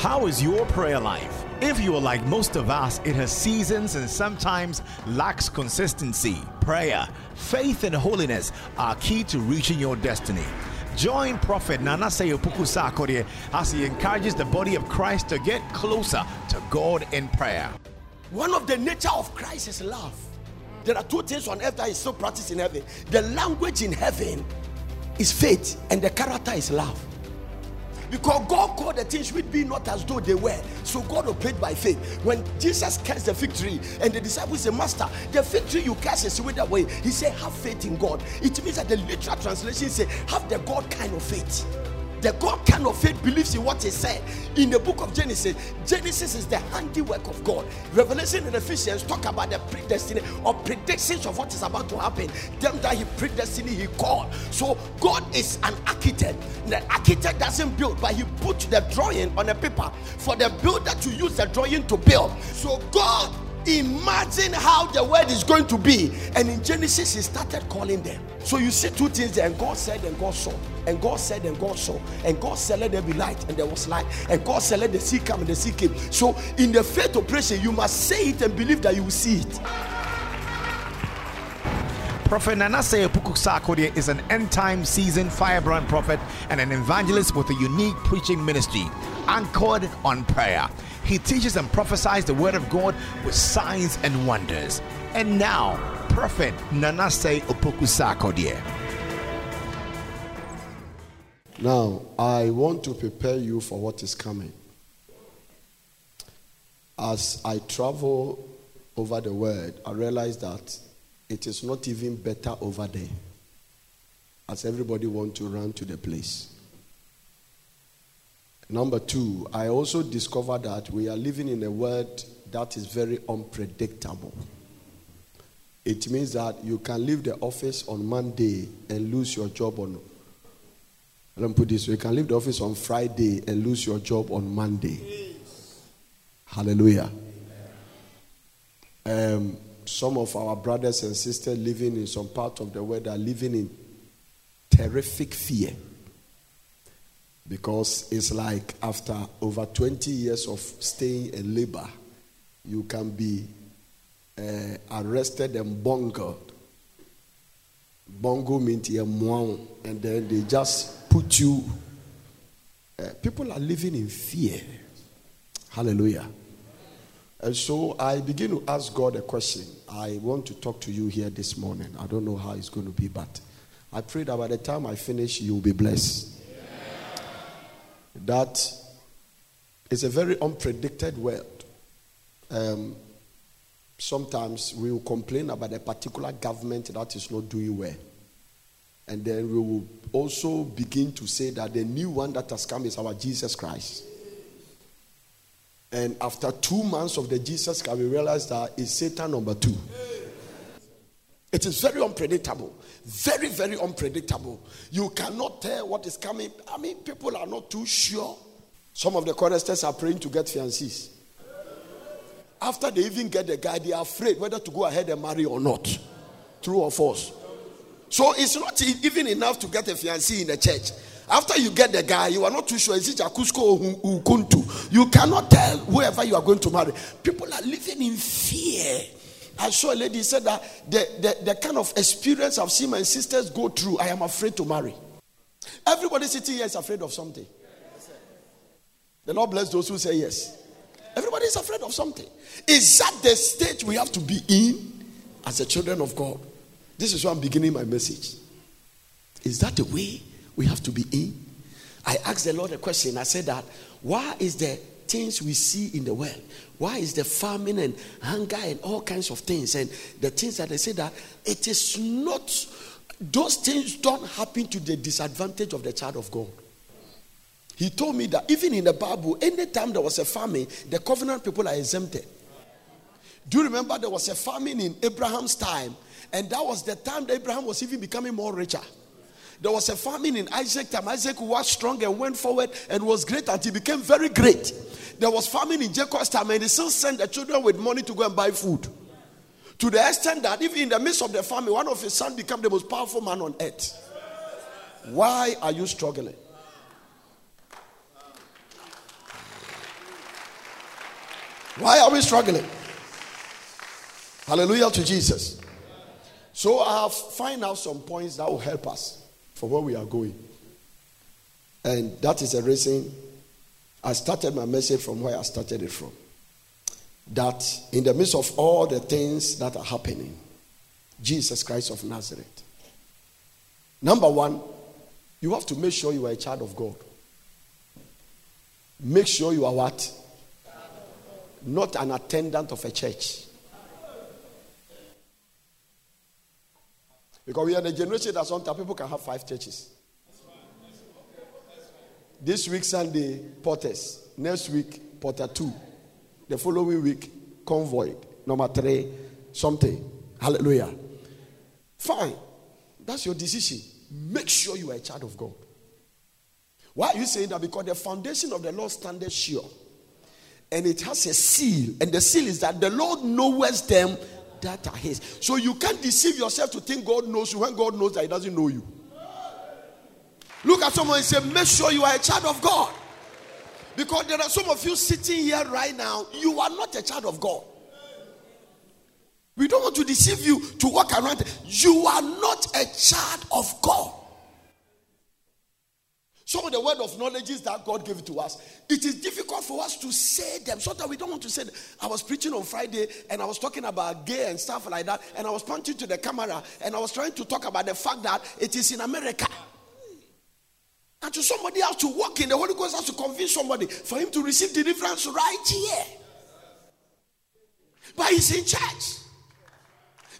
How is your prayer life? If you are like most of us, it has seasons and sometimes lacks consistency. Prayer, faith, and holiness are key to reaching your destiny. Join Prophet Nana Seyopuku Sarkodie as he encourages the body of Christ to get closer to God in prayer. One of the nature of Christ is love. There are two things on earth that is still practiced in heaven. The language in heaven is faith, and the character is love. Because God called the things which be not as though they were. So God obeyed by faith. When Jesus cursed the fig tree and the disciples said, Master, the fig tree you curse is with way. He said, Have faith in God. It means that the literal translation say, Have the God kind of faith. The God kind of faith believes in what He said in the book of Genesis. Genesis is the handiwork of God. Revelation and Ephesians talk about the predestiny or predictions of what is about to happen. Them that He predestined, He called. So God is an architect. The architect doesn't build, but He put the drawing on a paper for the builder to use the drawing to build. So God imagine how the world is going to be. And in Genesis, he started calling them. So you see two things there, and God said, and God saw. And God said, and God saw. And God said, let there be light, and there was light. And God said, let the sea come, and the sea came. So in the faith operation, you must say it and believe that you will see it. Prophet Nanase Puku Sarkodie is an end time seasoned firebrand prophet and an evangelist with a unique preaching ministry anchored on prayer. He teaches and prophesies the word of God with signs and wonders. And now, Prophet Nanase Opoku Sarkodie. Now, I want to prepare you for what is coming. As I travel over the world, I realize that it is not even better over there. As everybody want to run to the place. Number two, I also discovered that we are living in a world that is very unpredictable. It means that you can leave the office on Monday and lose your job on. Let me put this: you can leave the office on Friday and lose your job on Monday. Hallelujah. Um, some of our brothers and sisters living in some part of the world are living in terrific fear. Because it's like after over 20 years of staying in labor, you can be uh, arrested and bungled. Bongo means and then they just put you. Uh, people are living in fear. Hallelujah. And so I begin to ask God a question. I want to talk to you here this morning. I don't know how it's going to be, but I pray that by the time I finish, you will be blessed. That is a very unpredicted world. Um, sometimes we will complain about a particular government that is not doing well. And then we will also begin to say that the new one that has come is our Jesus Christ. And after two months of the Jesus Christ, we realize that it's Satan number two. It is very unpredictable. Very, very unpredictable. You cannot tell what is coming. I mean, people are not too sure. Some of the choristers are praying to get fiancés. After they even get the guy, they are afraid whether to go ahead and marry or not. True or false? So it's not even enough to get a fiancé in the church. After you get the guy, you are not too sure is it Jakusko or Ukuntu. You cannot tell whoever you are going to marry. People are living in fear. I saw a lady said that the, the, the kind of experience I've seen my sisters go through, I am afraid to marry. Everybody sitting here is afraid of something. The Lord bless those who say yes. Everybody is afraid of something. Is that the state we have to be in as the children of God? This is why I'm beginning my message. Is that the way we have to be in? I asked the Lord a question. I said that why is the things we see in the world? Why is the famine and hunger and all kinds of things and the things that they say that it is not those things don't happen to the disadvantage of the child of God. He told me that even in the Bible, anytime there was a famine, the covenant people are exempted. Do you remember there was a famine in Abraham's time? And that was the time that Abraham was even becoming more richer. There was a famine in Isaac time. Isaac was strong and went forward and was great and he became very great. There was famine in Jacob's time and he still sent the children with money to go and buy food. To the extent that even in the midst of the famine, one of his sons became the most powerful man on earth. Why are you struggling? Why are we struggling? Hallelujah to Jesus. So I have find out some points that will help us for where we are going. And that is the reason I started my message from where I started it from. That in the midst of all the things that are happening, Jesus Christ of Nazareth. Number one, you have to make sure you are a child of God. Make sure you are what? Not an attendant of a church. Because we are the generation that sometimes people can have five churches. This week, Sunday, Porters. Next week, Porter 2. The following week, Convoy. Number 3, something. Hallelujah. Fine. That's your decision. Make sure you are a child of God. Why are you saying that? Because the foundation of the Lord standeth sure. And it has a seal. And the seal is that the Lord knows them that are his. So you can't deceive yourself to think God knows you when God knows that he doesn't know you. Look at someone and say, make sure you are a child of God. Because there are some of you sitting here right now, you are not a child of God. We don't want to deceive you to walk around. You are not a child of God. Some of the word of knowledge that God gave to us, it is difficult for us to say them. So that we don't want to say them. I was preaching on Friday and I was talking about gay and stuff like that, and I was pointing to the camera and I was trying to talk about the fact that it is in America. And to somebody else to walk in, the Holy Ghost has to convince somebody for him to receive deliverance right here. But he's in church.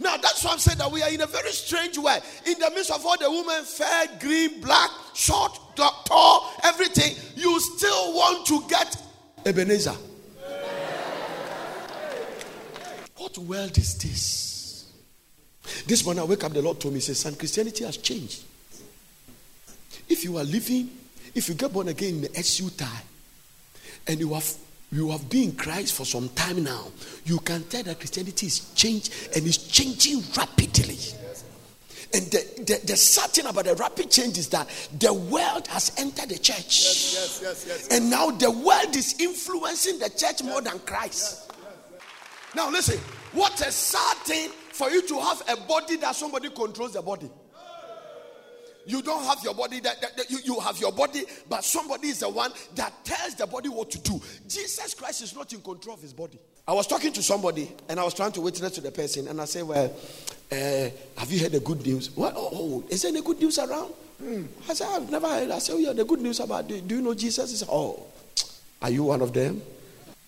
Now that's why I'm saying that we are in a very strange way. In the midst of all the women, fair, green, black, short, tall, everything, you still want to get Ebenezer. What world is this? This morning I wake up, the Lord told me, He says, Son, Christianity has changed. If you are living, if you get born again in the SU tie, and you have you have been in Christ for some time now, you can tell that Christianity is changed and is changing rapidly. And the, the, the sad thing about the rapid change is that the world has entered the church. Yes, yes, yes, and now the world is influencing the church more than Christ. Now, listen, what a sad thing for you to have a body that somebody controls the body. You don't have your body, that, that, that you, you have your body, but somebody is the one that tells the body what to do. Jesus Christ is not in control of his body. I was talking to somebody and I was trying to witness to the person, and I said, Well, uh, have you heard the good news? What? Oh, oh, is there any good news around? Hmm. I said, I've never heard. I said, Oh, yeah, the good news about do, do you know Jesus? He said, Oh, are you one of them?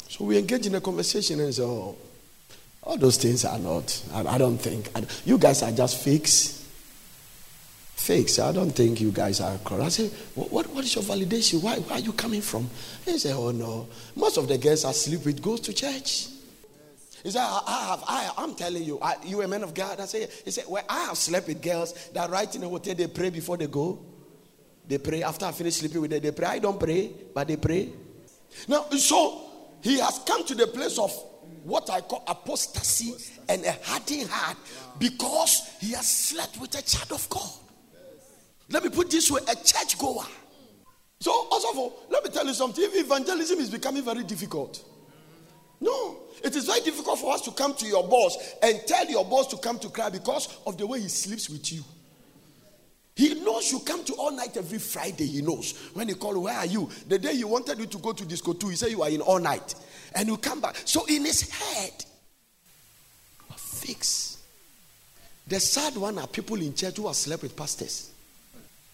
So we engage in a conversation and say, Oh, all those things are not. I, I don't think. I, you guys are just fakes fakes. I don't think you guys are correct. I say, what, what is your validation? Why, where are you coming from? He said, oh no. Most of the girls I sleep with goes to church. He said, I, I have, I, I'm telling you, I, you a man of God. I say, he said, well, I have slept with girls that right in the hotel, they pray before they go. They pray. After I finish sleeping with them, they pray. I don't pray, but they pray. Now, so he has come to the place of what I call apostasy and a hardened heart because he has slept with a child of God. Let me put this way a church goer. So, also, let me tell you something. Evangelism is becoming very difficult, no, it is very difficult for us to come to your boss and tell your boss to come to cry because of the way he sleeps with you. He knows you come to all night every Friday. He knows. When he call, where are you? The day he wanted you to go to disco too, he said you are in all night. And you come back. So in his head, fix. The sad one are people in church who have slept with pastors.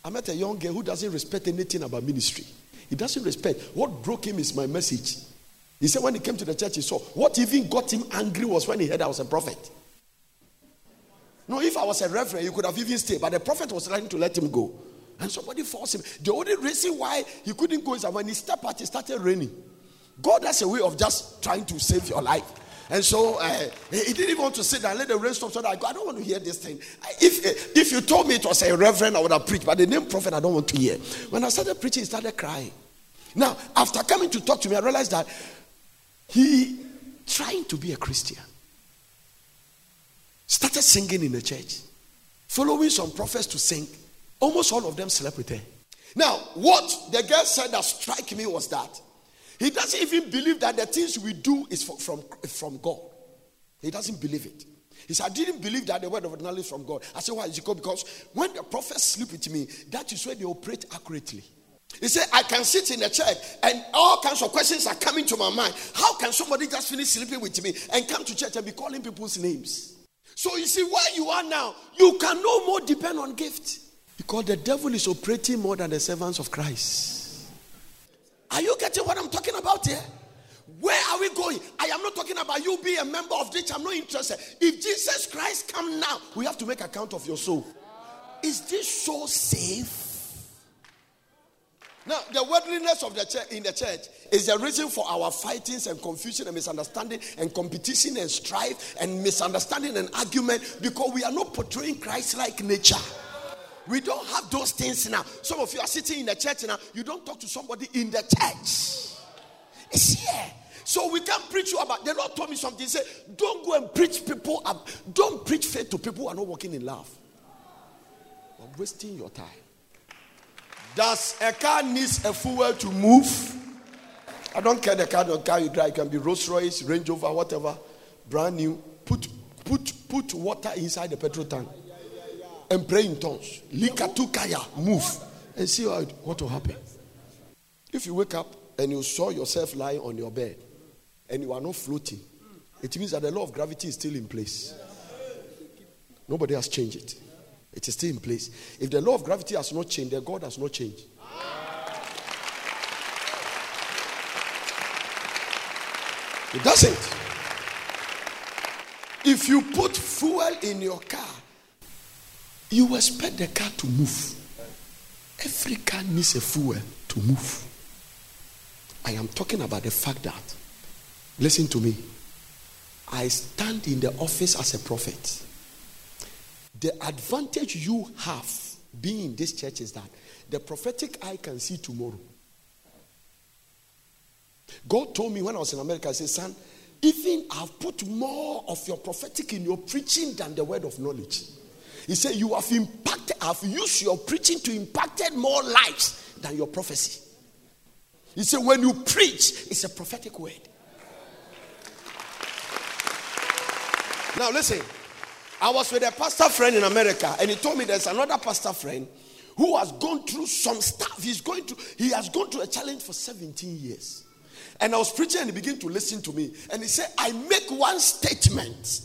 I met a young girl who doesn't respect anything about ministry. He doesn't respect. What broke him is my message. He said when he came to the church, he saw what even got him angry was when he heard I was a prophet. No, if I was a reverend, he could have even stayed, but the prophet was trying to let him go. And somebody forced him. The only reason why he couldn't go is that when he stepped out, it started raining. God has a way of just trying to save your life. And so uh, he didn't even want to sit down. Let the rain stop. So I go, I don't want to hear this thing. If uh, if you told me it was a reverend, I would have preached. But the name prophet, I don't want to hear. When I started preaching, he started crying. Now, after coming to talk to me, I realized that he trying to be a Christian. Started singing in the church, following some prophets to sing. Almost all of them slept with her. Now, what the girl said that struck me was that He doesn't even believe that the things we do is from, from, from God. He doesn't believe it. He said, I didn't believe that the word of knowledge is from God. I said, Why is it called? Because when the prophets sleep with me, that is where they operate accurately. He said, I can sit in the church and all kinds of questions are coming to my mind. How can somebody just finish sleeping with me and come to church and be calling people's names? So you see, where you are now, you can no more depend on gift. Because the devil is operating more than the servants of Christ. Are you getting what I'm talking about here? Where are we going? I am not talking about you being a member of this. I'm not interested. If Jesus Christ come now, we have to make account of your soul. Is this soul safe? Now, the worldliness of the church in the church is the reason for our fightings and confusion and misunderstanding and competition and strife and misunderstanding and argument because we are not portraying Christ-like nature. We don't have those things now. Some of you are sitting in the church now. You don't talk to somebody in the church. It's here. So we can preach you about. The Lord told me something. He said, "Don't go and preach people. Don't preach faith to people who are not walking in love. You're wasting your time." Does a car needs a fuel to move? I don't care the kind of car you drive. It can be Rolls Royce, Range Rover, whatever, brand new. Put put put water inside the petrol tank and pray in tongues. Likatukaya, move and see what, what will happen. If you wake up and you saw yourself lying on your bed and you are not floating, it means that the law of gravity is still in place. Nobody has changed it. It is still in place. If the law of gravity has not changed, then God has not changed. It doesn't. If you put fuel in your car you expect the car to move. Every car needs a fuel to move. I am talking about the fact that, listen to me, I stand in the office as a prophet. The advantage you have being in this church is that the prophetic eye can see tomorrow. God told me when I was in America, I said, Son, even I've put more of your prophetic in your preaching than the word of knowledge. He said, You have impacted, have used your preaching to impacted more lives than your prophecy. He said, When you preach, it's a prophetic word. Now, listen. I was with a pastor friend in America, and he told me there's another pastor friend who has gone through some stuff. He's going to, he has gone through a challenge for 17 years. And I was preaching, and he began to listen to me. And he said, I make one statement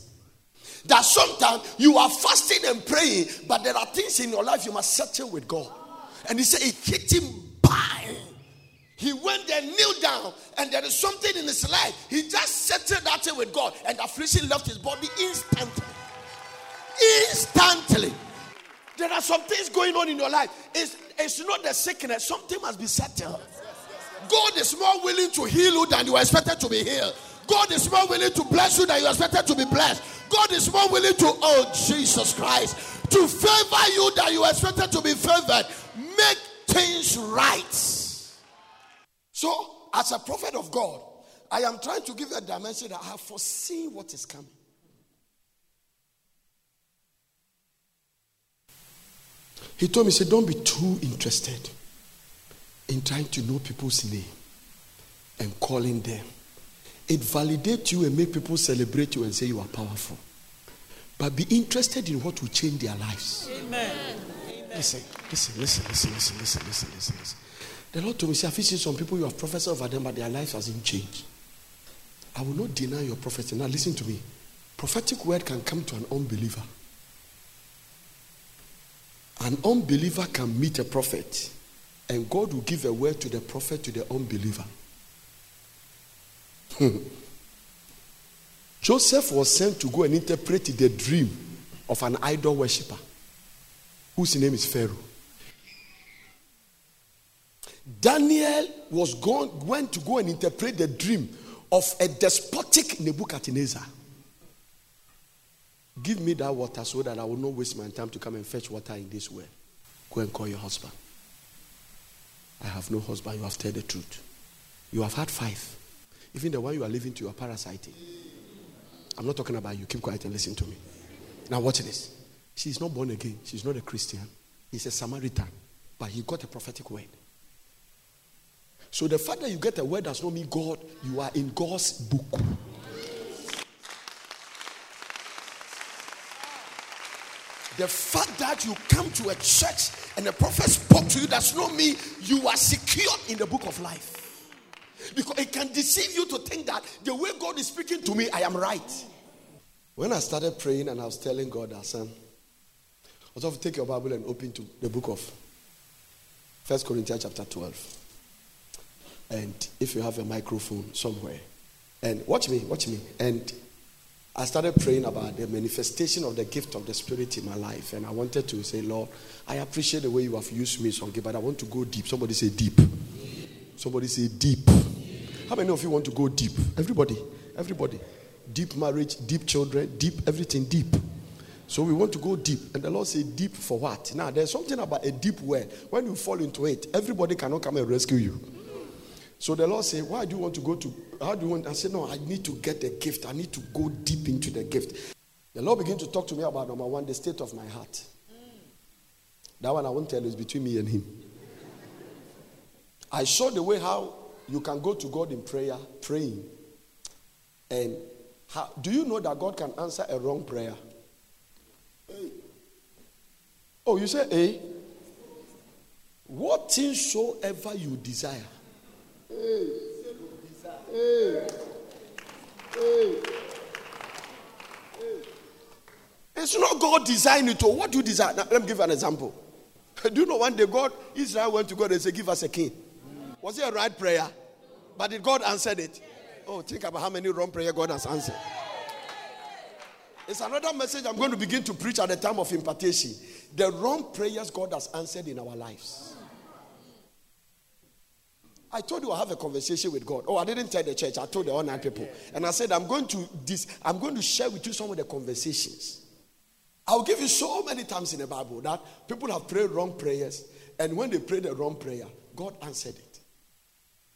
that sometimes you are fasting and praying, but there are things in your life you must settle with God. And he said it hit him bang. He went there, kneel down, and there is something in his life. He just settled that thing with God, and the affliction left his body instantly. Instantly. There are some things going on in your life. It's, it's not the sickness, something must be settled. God is more willing to heal you than you are expected to be healed. God is more willing to bless you than you expected to be blessed. God is more willing to, oh Jesus Christ, to favor you than you expected to be favored. Make things right. So, as a prophet of God, I am trying to give you a dimension that I have foreseen what is coming. He told me, he said, Don't be too interested in trying to know people's name and calling them it validates you and make people celebrate you and say you are powerful. But be interested in what will change their lives. Amen. Listen, listen, listen, listen, listen, listen, listen, listen, listen. The Lord told me, see, I've seen some people you have prophesied over them, but their lives hasn't changed. I will not deny your prophecy. Now listen to me. Prophetic word can come to an unbeliever. An unbeliever can meet a prophet, and God will give a word to the prophet to the unbeliever. Joseph was sent to go and interpret the dream of an idol worshiper whose name is Pharaoh. Daniel was going, went to go and interpret the dream of a despotic Nebuchadnezzar. Give me that water so that I will not waste my time to come and fetch water in this well. Go and call your husband. I have no husband. You have told the truth. You have had five. Even the one you are living to, you are parasiting. I'm not talking about you. Keep quiet and listen to me. Now, watch this. She's not born again. She's not a Christian. He's a Samaritan. But he got a prophetic word. So the fact that you get a word does not mean God, you are in God's book. The fact that you come to a church and the prophet spoke to you does not mean you are secured in the book of life. Because it can deceive you to think that the way God is speaking to me, I am right. When I started praying and I was telling God that, son, also take your Bible and open to the book of First Corinthians chapter 12. And if you have a microphone somewhere, and watch me, watch me. And I started praying about the manifestation of the gift of the Spirit in my life. And I wanted to say, Lord, I appreciate the way you have used me, Sonke, but I want to go deep. Somebody say deep. Somebody say deep. How many of you want to go deep? Everybody. Everybody. Deep marriage, deep children, deep everything, deep. So we want to go deep. And the Lord said, Deep for what? Now, there's something about a deep well. When you fall into it, everybody cannot come and rescue you. So the Lord said, Why do you want to go to? How do you want? I said, No, I need to get the gift. I need to go deep into the gift. The Lord began to talk to me about number one, the state of my heart. That one I won't tell you is between me and Him. I saw the way how you can go to God in prayer, praying. And how, do you know that God can answer a wrong prayer? Oh, you say, eh? What things soever you desire it's not God designed it. Or what do you desire? Now, let me give you an example. Do you know one day God, Israel went to God and said, Give us a king? Was it a right prayer? But did God answer it? Oh, think about how many wrong prayer God has answered. It's another message I'm going to begin to preach at the time of impartation. The wrong prayers God has answered in our lives. I told you I have a conversation with God. Oh, I didn't tell the church. I told the online people, and I said I'm going to this. I'm going to share with you some of the conversations. I'll give you so many times in the Bible that people have prayed wrong prayers, and when they prayed the wrong prayer, God answered it.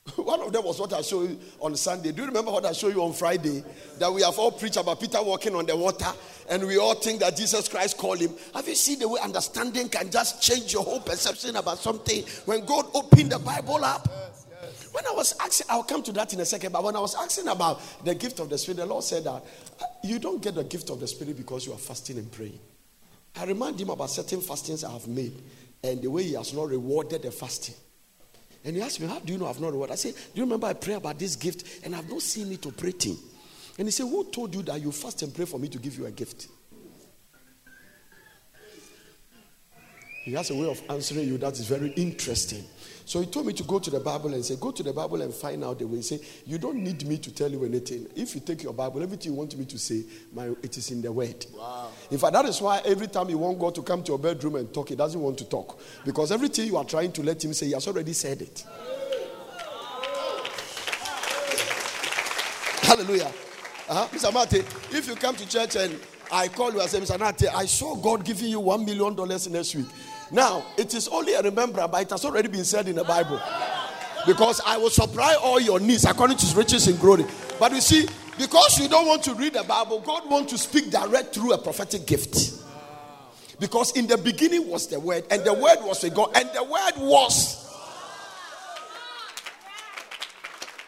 One of them was what I showed you on Sunday. Do you remember what I showed you on Friday? That we have all preached about Peter walking on the water, and we all think that Jesus Christ called him. Have you seen the way understanding can just change your whole perception about something when God opened the Bible up? When I was asking, I'll come to that in a second, but when I was asking about the gift of the Spirit, the Lord said that uh, you don't get the gift of the Spirit because you are fasting and praying. I remind him about certain fastings I have made and the way he has not rewarded the fasting. And he asked me, How do you know I've not rewarded? I said, Do you remember I pray about this gift and I've not seen it operating? And he said, Who told you that you fast and pray for me to give you a gift? He has a way of answering you that is very interesting. So he told me to go to the Bible and say, Go to the Bible and find out the way. He said, You don't need me to tell you anything. If you take your Bible, everything you want me to say, my, it is in the Word. Wow. In fact, that is why every time you want God to come to your bedroom and talk, he doesn't want to talk. Because everything you are trying to let him say, he has already said it. Hallelujah. Uh-huh. Mr. Mate, if you come to church and I call you and say, Mr. Nate, I saw God giving you one million dollars next week. Now, it is only a remembrance, but it has already been said in the Bible. Because I will supply all your needs according to his riches in glory. But you see, because you don't want to read the Bible, God wants to speak direct through a prophetic gift. Because in the beginning was the word, and the word was with God, and the word was.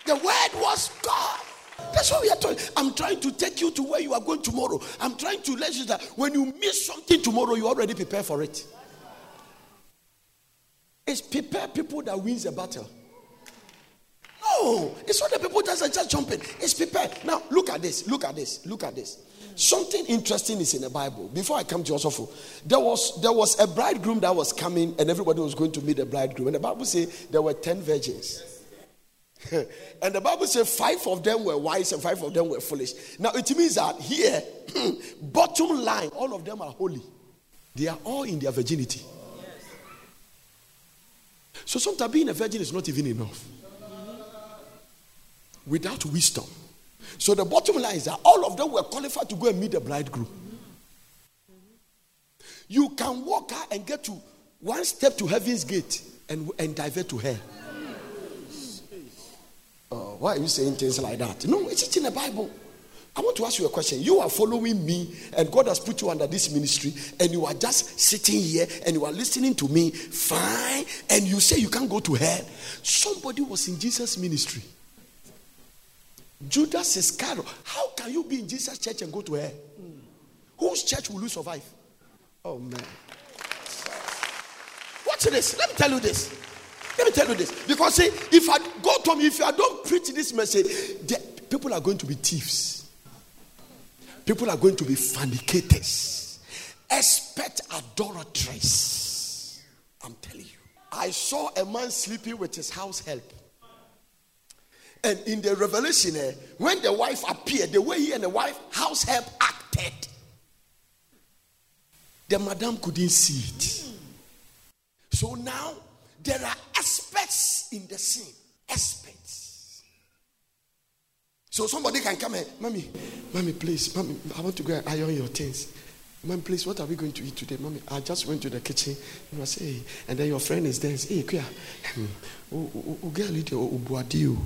The word was God. That's what we are talking. I'm trying to take you to where you are going tomorrow. I'm trying to let you that when you miss something tomorrow, you already prepare for it. It's prepare people that wins a battle. No, it's not the people that are just jumping. It's prepare. Now look at this. Look at this. Look at this. Something interesting is in the Bible. Before I come to Osofo, there was there was a bridegroom that was coming, and everybody was going to meet the bridegroom. And the Bible says there were ten virgins. and the Bible says five of them were wise and five of them were foolish. Now it means that here, bottom line, all of them are holy. They are all in their virginity. So sometimes being a virgin is not even enough. Without wisdom. So the bottom line is that all of them were qualified to go and meet the bridegroom. You can walk out and get to one step to heaven's gate and, and divert to hell. Oh, why are you saying things like that? No, it's in the Bible. I want to ask you a question. You are following me, and God has put you under this ministry, and you are just sitting here and you are listening to me, fine, and you say you can't go to hell. Somebody was in Jesus' ministry. Judas Iscariot. How can you be in Jesus' church and go to hell? Whose church will you survive? Oh, man. Watch this. Let me tell you this. Let me tell you this. Because see, if I go to me, if I don't preach this message, the, people are going to be thieves. People are going to be fornicators. Expect adorators. I'm telling you. I saw a man sleeping with his house help. And in the revelation, eh, when the wife appeared, the way he and the wife house help acted, the madam couldn't see it. So now there are aspects in the sin. Aspects. So somebody can come and, Mommy, Mommy, please, Mommy, I want to go and iron your things. Mommy, please, what are we going to eat today? Mommy, I just went to the kitchen. You know, say, hey. and then your friend is there. Hey, Kuya, oh, girl, it, oh, Buadio.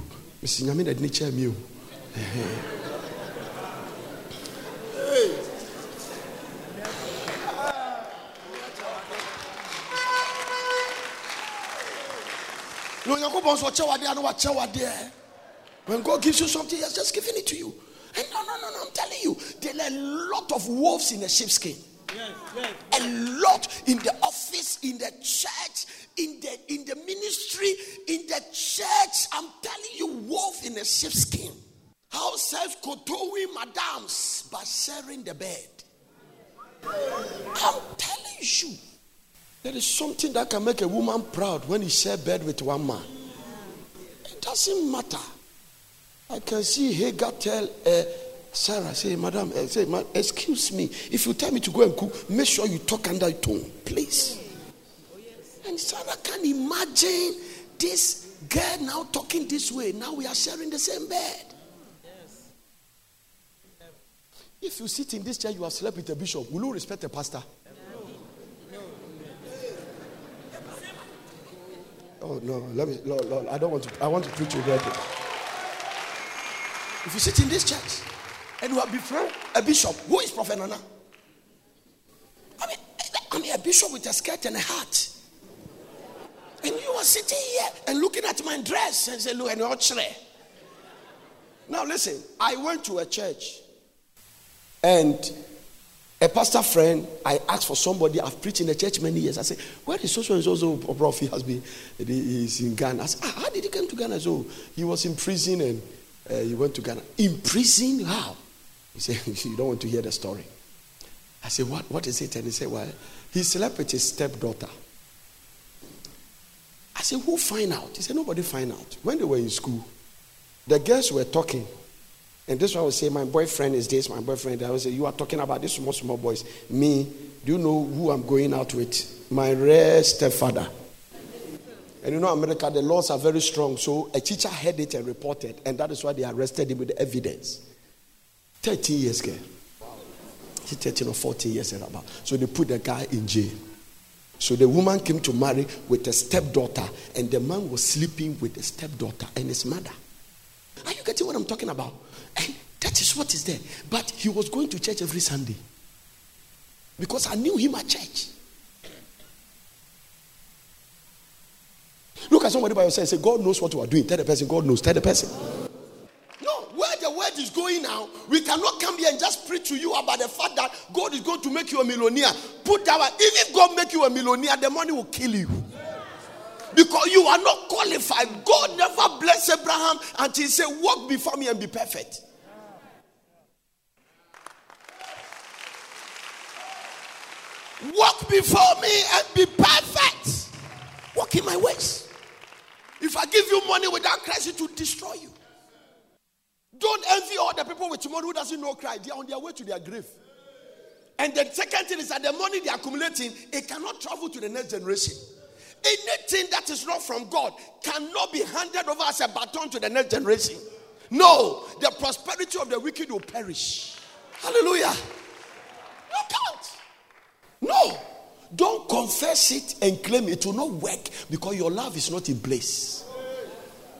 Mr. Yamin, I'd nature me. No, Yakobon so chawade and what chawade. When God gives you something, He has just given it to you. And no, no, no, no, I'm telling you, there are a lot of wolves in the sheepskin. Yes, yes, yes. A lot in the office, in the church, in the in the ministry, in the church. I'm telling you, wolf in a sheepskin. How self kotowing madams by sharing the bed. I'm telling you. There is something that can make a woman proud when you share bed with one man. It doesn't matter. I can see Hagar tell uh, Sarah, say, Madam, uh, say, excuse me. If you tell me to go and cook, make sure you talk under tone, please. And Sarah can imagine this girl now talking this way. Now we are sharing the same bed. Yes. If you sit in this chair, you have slept with a bishop. Will you respect a pastor? Oh no, let me Lord, Lord, I don't want to I want to preach over it. If you sit in this church and you have befriend a bishop, who is Prophet Nana? I mean, I mean a bishop with a skirt and a hat. And you are sitting here and looking at my dress and say, look, and you're Now listen, I went to a church and a pastor friend, I asked for somebody, I've preached in the church many years. I said, Where is so and so so prophet has been? He's in Ghana. I said, ah, How did he come to Ghana? So he was in prison and uh, he went to Ghana. In prison? How? He said, You don't want to hear the story. I said, What, what is it? And he said, Well, he slept with his stepdaughter. I said, Who find out? He said, Nobody find out. When they were in school, the girls were talking. And this one will say, My boyfriend is this, my boyfriend. I will say, You are talking about these small, small boys. Me, do you know who I'm going out with? My rare stepfather. And you know, America, the laws are very strong. So a teacher heard it and reported, and that is why they arrested him with the evidence. 13 years, girl. 13 or 14 years and about. So they put the guy in jail. So the woman came to marry with a stepdaughter, and the man was sleeping with the stepdaughter and his mother. Are you getting what I'm talking about? And that is what is there. But he was going to church every Sunday because I knew him at church. Look at somebody by yourself and say, God knows what you are doing. Tell the person, God knows. Tell the person. No, where the word is going now, we cannot come here and just preach to you about the fact that God is going to make you a millionaire. Put that. Even if God make you a millionaire, the money will kill you. Because you are not qualified. God never blessed Abraham until he said, Walk before me and be perfect. Walk before me and be perfect. Walk in my ways. If I give you money without Christ, it will destroy you. Don't envy all the people with tomorrow who doesn't know Christ. They are on their way to their grave. And the second thing is that the money they are accumulating, it cannot travel to the next generation. Anything that is not from God cannot be handed over as a baton to the next generation. No, the prosperity of the wicked will perish. Hallelujah. You can't. No. Don't confess it and claim it will not work because your love is not in place.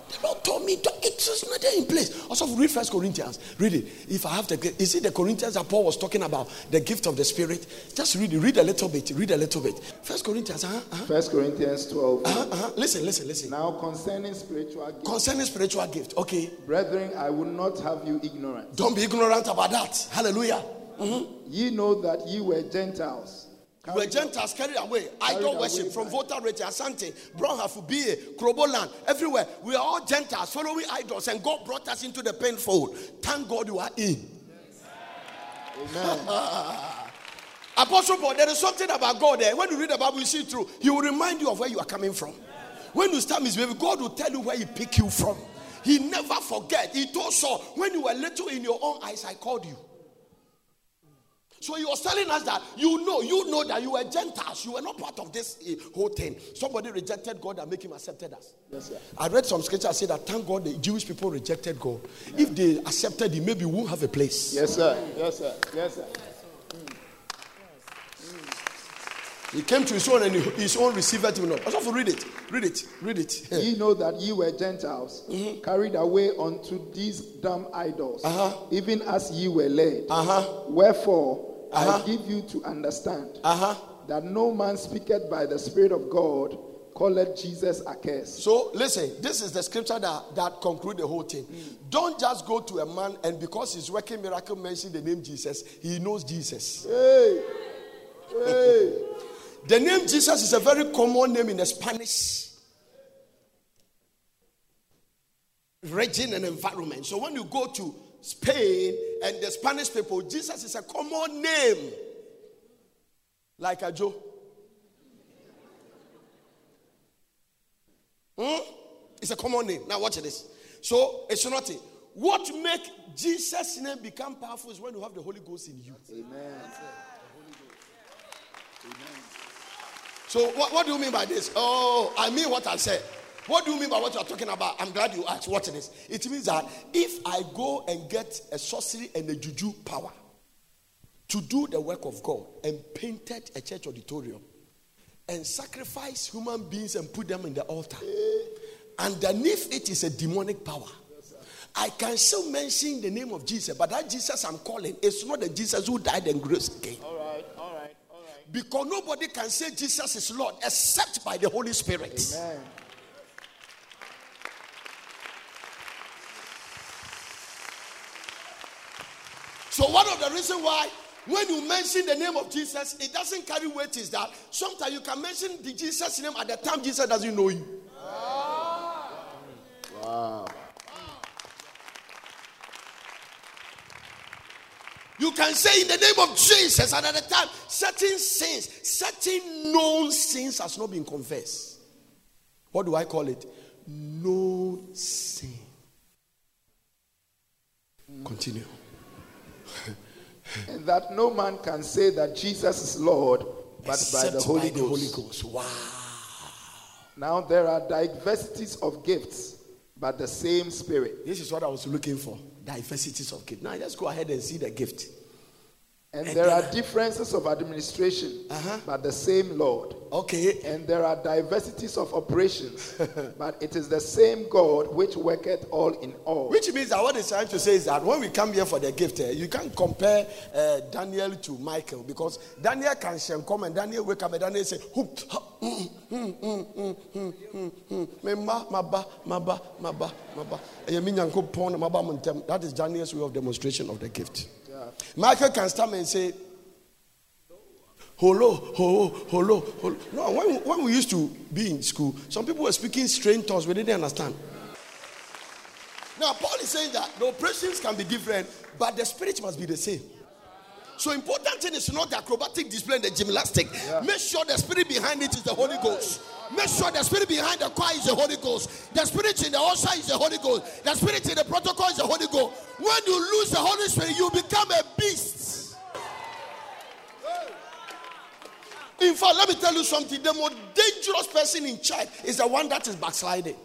The Lord told me it is not there in place. Also, read First Corinthians. Read it. If I have to, is it the Corinthians that Paul was talking about the gift of the Spirit? Just read it. Read a little bit. Read a little bit. First Corinthians. Uh-huh, uh-huh. First Corinthians 12. Uh-huh, uh-huh. Listen, listen, listen. Now concerning spiritual gift. Concerning spiritual gift. Okay. Brethren, I will not have you ignorant. Don't be ignorant about that. Hallelujah. Mm-hmm. Ye know that ye were Gentiles you were Gentiles carried away. Idol worship from Volta Rete, Asante, Brong Ahafo, Bie, Kroboland, everywhere. We are all Gentiles following idols, and God brought us into the painfold. Thank God you are in. Amen. Apostle Paul, there is something about God there. When you read the Bible, you see it through. He will remind you of where you are coming from. When you start misbehaving, God will tell you where He picked you from. He never forget. He told Saul, when you were little in your own eyes, I called you. So he was telling us that you know, you know that you were Gentiles. You were not part of this uh, whole thing. Somebody rejected God and make him accepted us. Yes, sir. I read some scripture I said that thank God the Jewish people rejected God. Yeah. If they accepted him, maybe we won't have a place. Yes, sir. Yes, sir. Yes, sir. He came to his own and his own received him not. Also, read it. Read it. Read it. ye know that ye were Gentiles, mm-hmm. carried away unto these dumb idols, uh-huh. even as ye were led. Uh-huh. Wherefore, uh-huh. I give you to understand uh-huh. that no man speaketh by the Spirit of God calleth Jesus accursed. So listen, this is the scripture that, that conclude the whole thing. Mm. Don't just go to a man and because he's working miracle mention the name Jesus, he knows Jesus. Hey. Hey. the name Jesus is a very common name in the Spanish region and environment. So when you go to Spain and the Spanish people, Jesus is a common name. Like a Joe. Hmm? It's a common name. Now watch this. So it's not it. What make Jesus' name become powerful is when you have the Holy Ghost in you. Amen. So what, what do you mean by this? Oh, I mean what I said. What do you mean by what you are talking about? I'm glad you asked. what it is. It means that if I go and get a sorcery and a juju power to do the work of God and painted a church auditorium and sacrifice human beings and put them in the altar, underneath it is a demonic power. I can still mention the name of Jesus, but that Jesus I'm calling is not the Jesus who died and rose again. All right, all right, all right. Because nobody can say Jesus is Lord except by the Holy Spirit. Amen. So one of the reasons why when you mention the name of Jesus, it doesn't carry weight is that sometimes you can mention the Jesus name at the time Jesus doesn't know you. Wow. You can say in the name of Jesus, and at the time, certain sins, certain known sins has not been confessed. What do I call it? No sin. Continue and that no man can say that Jesus is Lord but Except by the Holy by Ghost. The Holy Ghost. Wow. Now there are diversities of gifts, but the same Spirit. This is what I was looking for. Diversities of gifts. Now let's go ahead and see the gift. And, there are differences of administration, uh-huh. but the same Lord. Okay. And there are diversities of operations, but it is the same God which worketh all in all. Which means that what it's trying to say is that when we come here for the gift, uh, you can't compare uh, Daniel to Michael because Daniel can come and Daniel wake up and Daniel say, That is Daniel's way of demonstration of the gift. Michael can stand and say, Hello, hello, hello, hello. No, when, when we used to be in school, some people were speaking strange tongues, we didn't understand. Now, Paul is saying that the operations can be different, but the spirit must be the same. So important thing is not the acrobatic display and the gymnastic. Yeah. Make sure the spirit behind it is the Holy Ghost. Make sure the spirit behind the choir is the Holy Ghost. The spirit in the usher is the Holy Ghost. The spirit in the protocol is the Holy Ghost. When you lose the Holy Spirit, you become a beast. In fact, let me tell you something. The most dangerous person in church is the one that is backsliding.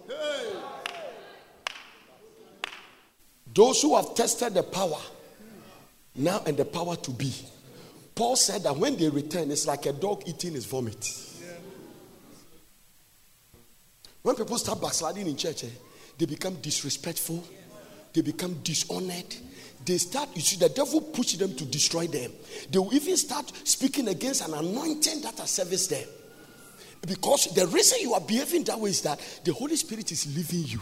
Those who have tested the power now and the power to be. Paul said that when they return, it's like a dog eating his vomit. When people start backsliding in church, eh, they become disrespectful, they become dishonored. They start, you see, the devil push them to destroy them. They will even start speaking against an anointing that has serviced them. Because the reason you are behaving that way is that the Holy Spirit is leaving you.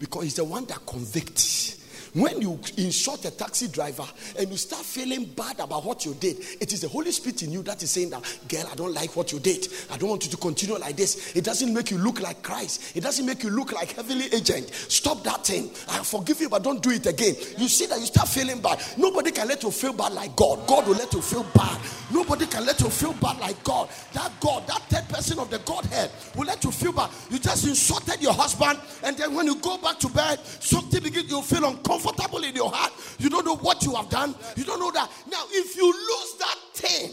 Because He's the one that convicts. When you insult a taxi driver and you start feeling bad about what you did, it is the Holy Spirit in you that is saying that, girl, I don't like what you did. I don't want you to continue like this. It doesn't make you look like Christ. It doesn't make you look like heavenly agent. Stop that thing. I forgive you, but don't do it again. You see that you start feeling bad. Nobody can let you feel bad like God. God will let you feel bad. Nobody can let you feel bad like God. That God, that third person of the Godhead, will let you feel bad. You just insulted your husband, and then when you go back to bed, something begins you feel uncomfortable comfortable in your heart. You don't know what you have done. You don't know that. Now, if you lose that thing,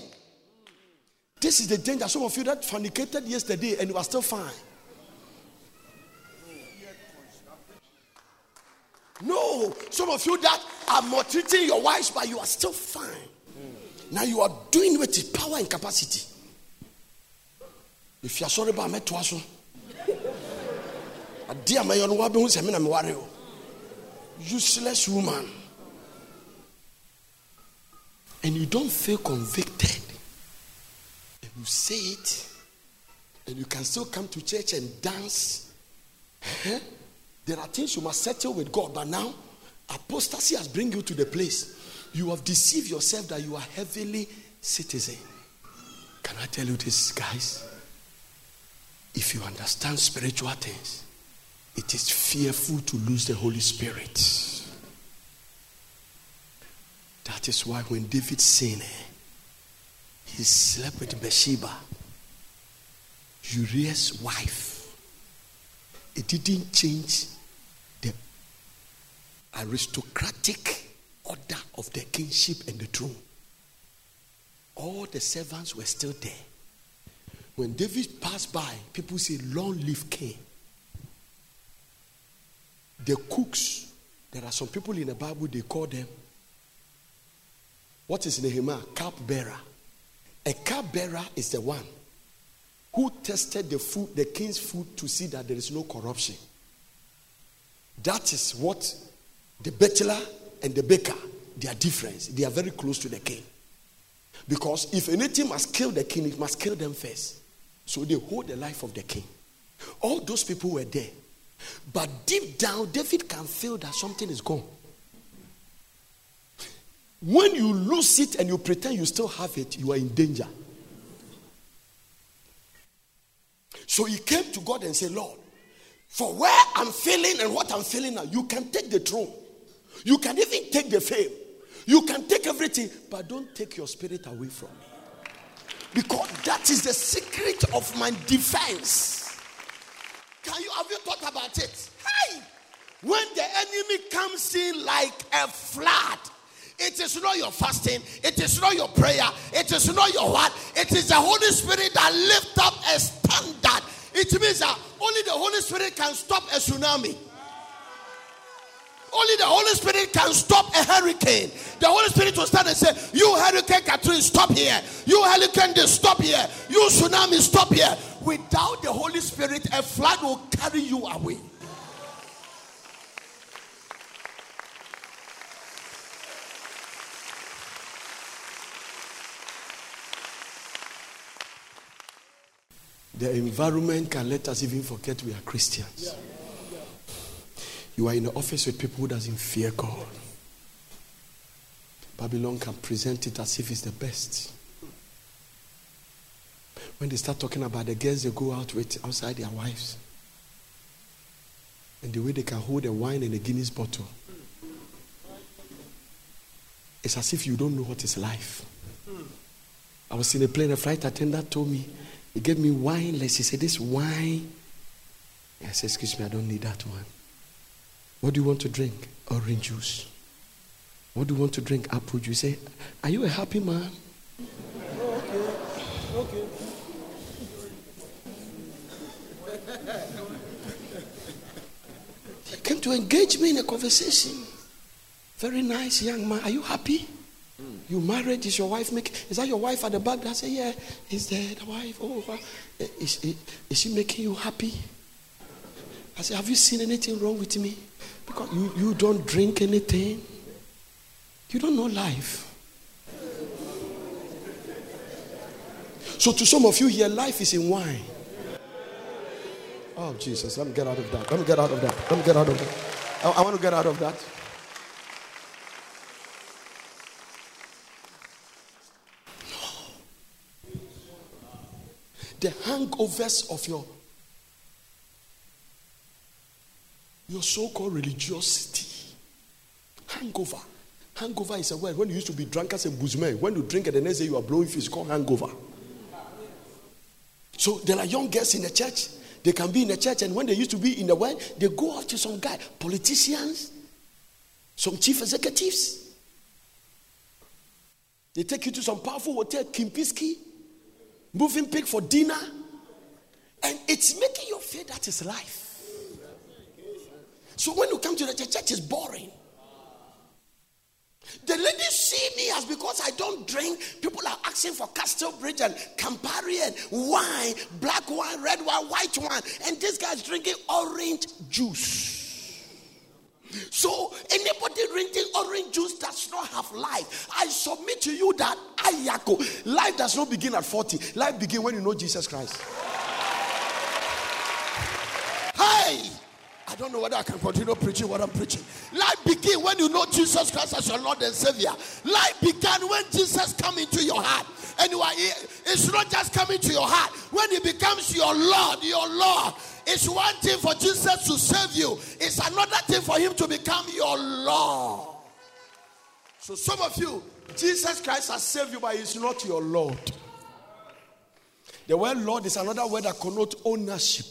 this is the danger. Some of you that fornicated yesterday and you are still fine. No, some of you that are maltreating your wives, but you are still fine. Now you are doing with power and capacity. If you are sorry about me, twice. Dear, my own wife, I'm worried useless woman. And you don't feel convicted. And you say it and you can still come to church and dance. Eh? there are things you must settle with god but now apostasy has bring you to the place. You have deceived yourself that you are heavenly citizen. Can i tell you this guys? If you understand spiritual things it is fearful to lose the Holy Spirit. That is why when David sinned, he slept with Bathsheba, Uriah's wife. It didn't change the aristocratic order of the kingship and the throne. All the servants were still there. When David passed by, people say, Long live king the cooks, there are some people in the Bible, they call them, what is Nehemiah? Cupbearer. A cupbearer is the one who tested the food, the king's food, to see that there is no corruption. That is what the butler and the baker, their difference. They are very close to the king. Because if anything must kill the king, it must kill them first. So they hold the life of the king. All those people were there. But deep down, David can feel that something is gone. When you lose it and you pretend you still have it, you are in danger. So he came to God and said, Lord, for where I'm feeling and what I'm feeling now, you can take the throne. You can even take the fame. You can take everything, but don't take your spirit away from me. Because that is the secret of my defense. Can you have you thought about it? Hey, when the enemy comes in like a flood, it is not your fasting, it is not your prayer, it is not your what, it is the Holy Spirit that lift up a standard. It means that only the Holy Spirit can stop a tsunami. Only the Holy Spirit can stop a hurricane. The Holy Spirit will stand and say, You hurricane Katrina, stop here. You hurricane, stop here. You tsunami, stop here. Without the Holy Spirit, a flood will carry you away. The environment can let us even forget we are Christians. You are in the office with people who doesn't fear God. Babylon can present it as if it's the best. When they start talking about the girls they go out with outside their wives, and the way they can hold a wine in a Guinness bottle, it's as if you don't know what is life. I was in a plane, a flight attendant told me, he gave me wine. Let's he said, This wine. I said, Excuse me, I don't need that one. What do you want to drink? Orange juice. What do you want to drink? Apple juice. Say, are you a happy man? okay. Okay. He came to engage me in a conversation. Very nice young man. Are you happy? You married? Is your wife making? Is that your wife at the back? I say, yeah. Is that the wife? Oh, oh eh, is, is, is she making you happy? I said, Have you seen anything wrong with me? Because you, you don't drink anything. You don't know life. So, to some of you here, life is in wine. Oh, Jesus, let me get out of that. Let me get out of that. Let me get out of that. I, I want to get out of that. The hangovers of your your so-called religiosity. Hangover. Hangover is a word. When you used to be drunkards and boozmen, when you drink and the next day you are blowing it's called hangover. So there are young girls in the church. They can be in the church, and when they used to be in the world, they go out to some guy, politicians, some chief executives. They take you to some powerful hotel, Kempinski, moving pig for dinner, and it's making you feel that is life. So when you come to the church, church is boring. The ladies see me as because I don't drink. People are asking for Castlebridge and Campari and wine, black wine, red wine, white wine, and this guy's drinking orange juice. So anybody drinking orange juice does not have life. I submit to you that ayako life does not begin at 40. Life begins when you know Jesus Christ. Hey! I don't know whether I can continue preaching what I'm preaching. Life begin when you know Jesus Christ as your Lord and Savior. Life began when Jesus come into your heart. And you are it's not just coming to your heart. When he becomes your Lord, your Lord. It's one thing for Jesus to save you. It's another thing for him to become your Lord. So some of you, Jesus Christ has saved you, but he's not your Lord. The word Lord is another word that connotes ownership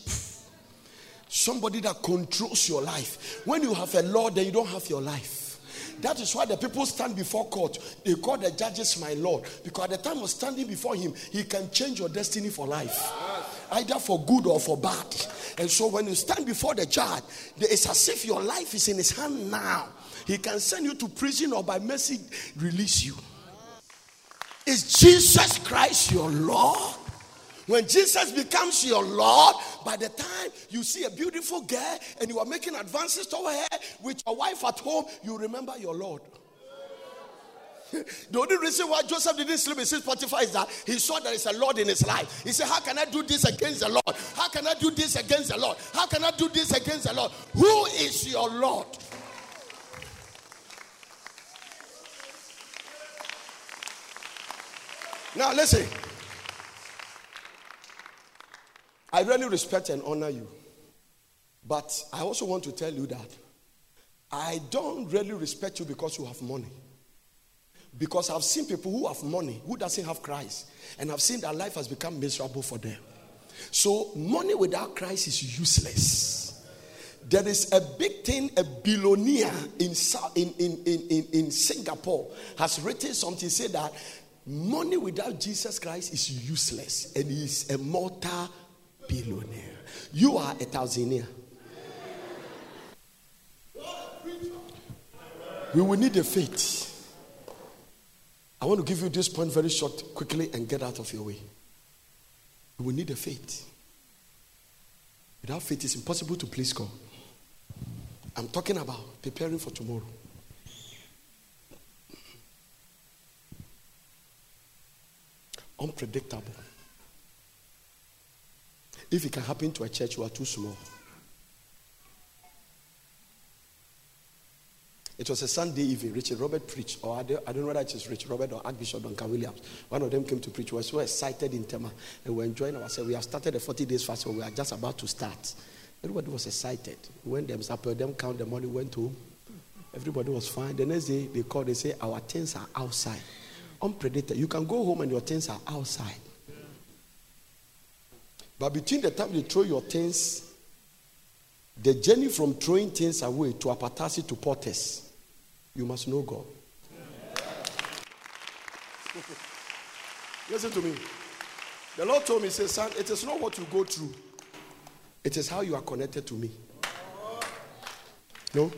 somebody that controls your life. When you have a Lord, then you don't have your life. That is why the people stand before court. They call the judges my Lord. Because at the time of standing before him, he can change your destiny for life. Either for good or for bad. And so when you stand before the judge, it's as if your life is in his hand now. He can send you to prison or by mercy release you. Is Jesus Christ your Lord? When Jesus becomes your Lord, by the time you see a beautiful girl and you are making advances toward her with your wife at home, you remember your Lord. the only reason why Joseph didn't sleep in his Potiphar is that he saw there is a Lord in his life. He said, How can I do this against the Lord? How can I do this against the Lord? How can I do this against the Lord? Who is your Lord? Now, listen. I really respect and honor you. But I also want to tell you that I don't really respect you because you have money. Because I've seen people who have money who doesn't have Christ, and I've seen that life has become miserable for them. So money without Christ is useless. There is a big thing, a billionaire in, in, in, in, in Singapore has written something, say that money without Jesus Christ is useless and is a mortal billionaire. You are a thousandaire. We will need a faith. I want to give you this point very short, quickly, and get out of your way. We will need a faith. Without faith, it's impossible to please God. I'm talking about preparing for tomorrow. Unpredictable. If it can happen to a church, you are too small. It was a Sunday evening. Richard Robert preached, or I don't, know whether it is Richard Robert or Archbishop Duncan Williams. One of them came to preach. We were so excited in Tema, and we were enjoying ourselves. We have started a 40 days fast, so we are just about to start. Everybody was excited. When them supper, them count the money, went home. Everybody was fine. The next day, they called, they say, Our tents are outside. Unpredicted. You can go home and your tents are outside. But between the time you throw your things, the journey from throwing things away to apatasi to porters, you must know God. Listen to me. The Lord told me, He say, son, it is not what you go through. It is how you are connected to me. No?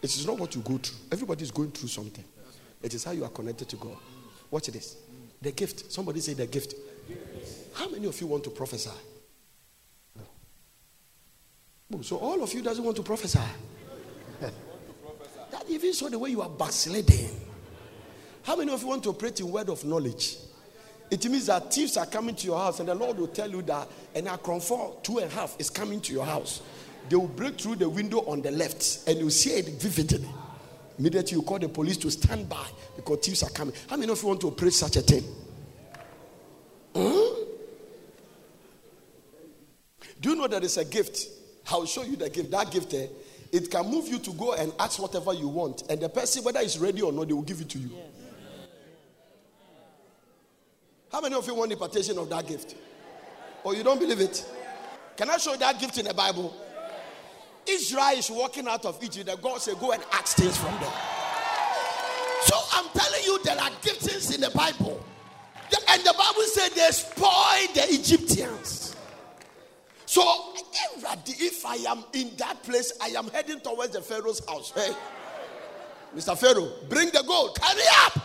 It is not what you go through. Everybody is going through something. It is how you are connected to God. Watch this. The gift. Somebody say the gift. How many of you want to prophesy? So all of you doesn't want to prophesy. that even so the way you are backsliding. How many of you want to operate in word of knowledge? It means that thieves are coming to your house, and the Lord will tell you that an akron four, two and a half is coming to your house. They will break through the window on the left, and you see it vividly. Immediately, you call the police to stand by because thieves are coming. How many of you want to operate such a thing? Hmm? Do you know there is a gift? I'll show you the gift. That gift, eh, it can move you to go and ask whatever you want, and the person, whether it's ready or not, they will give it to you. Yes. How many of you want the partition of that gift? Or you don't believe it? Can I show you that gift in the Bible? Israel is walking out of Egypt, and God said, Go and ask things from them. So I'm telling you, there are giftings in the Bible. And the Bible said they spoiled the Egyptians. So if I am in that place, I am heading towards the Pharaoh's house. Hey, Mr. Pharaoh, bring the gold, carry up.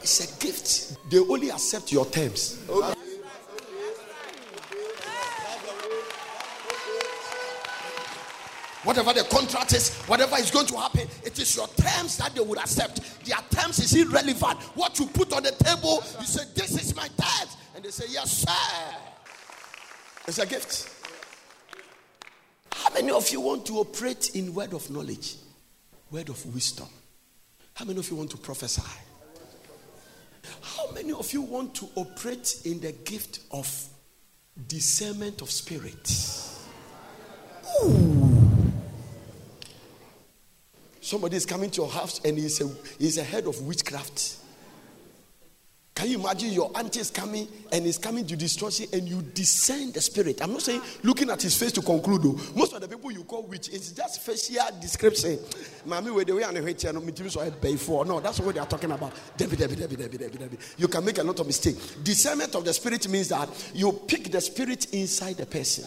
It's a gift. They only accept your terms. Okay. Whatever the contract is, whatever is going to happen, it is your terms that they would accept. Their terms is irrelevant. What you put on the table, you say, This is my terms. And they say, Yes, sir. It's a gift. How many of you want to operate in word of knowledge, word of wisdom? How many of you want to prophesy? How many of you want to operate in the gift of discernment of spirit? Somebody is coming to your house and he's a, he's a head of witchcraft. Can you imagine your auntie is coming and is coming to destroy you and you discern the spirit? I'm not saying looking at his face to conclude. Though. Most of the people you call witch, it's just facial description. Mommy, where the way I No, that's what they are talking about. You can make a lot of mistakes. Discernment of the spirit means that you pick the spirit inside the person.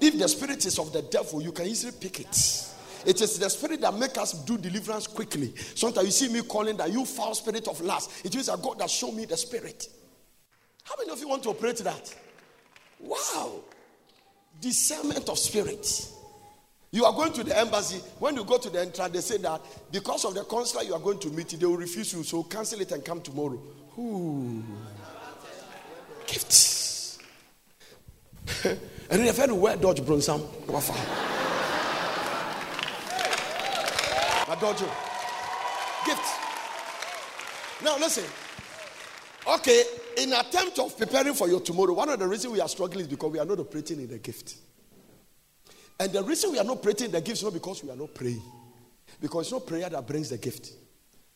If the spirit is of the devil, you can easily pick it. It is the spirit that make us do deliverance quickly. Sometimes you see me calling that you foul spirit of lust. It is a God that show me the spirit. How many of you want to operate that? Wow. Discernment of spirit. You are going to the embassy. When you go to the entrance, they say that because of the consular you are going to meet, they will refuse you. So cancel it and come tomorrow. Ooh. Gifts. and then if anywhere Dodge Bronsam, Adojo. Gift. Now listen. Okay, in attempt of preparing for your tomorrow, one of the reasons we are struggling is because we are not operating in the gift. And the reason we are not operating in the gift is not because we are not praying. Because it's not prayer that brings the gift.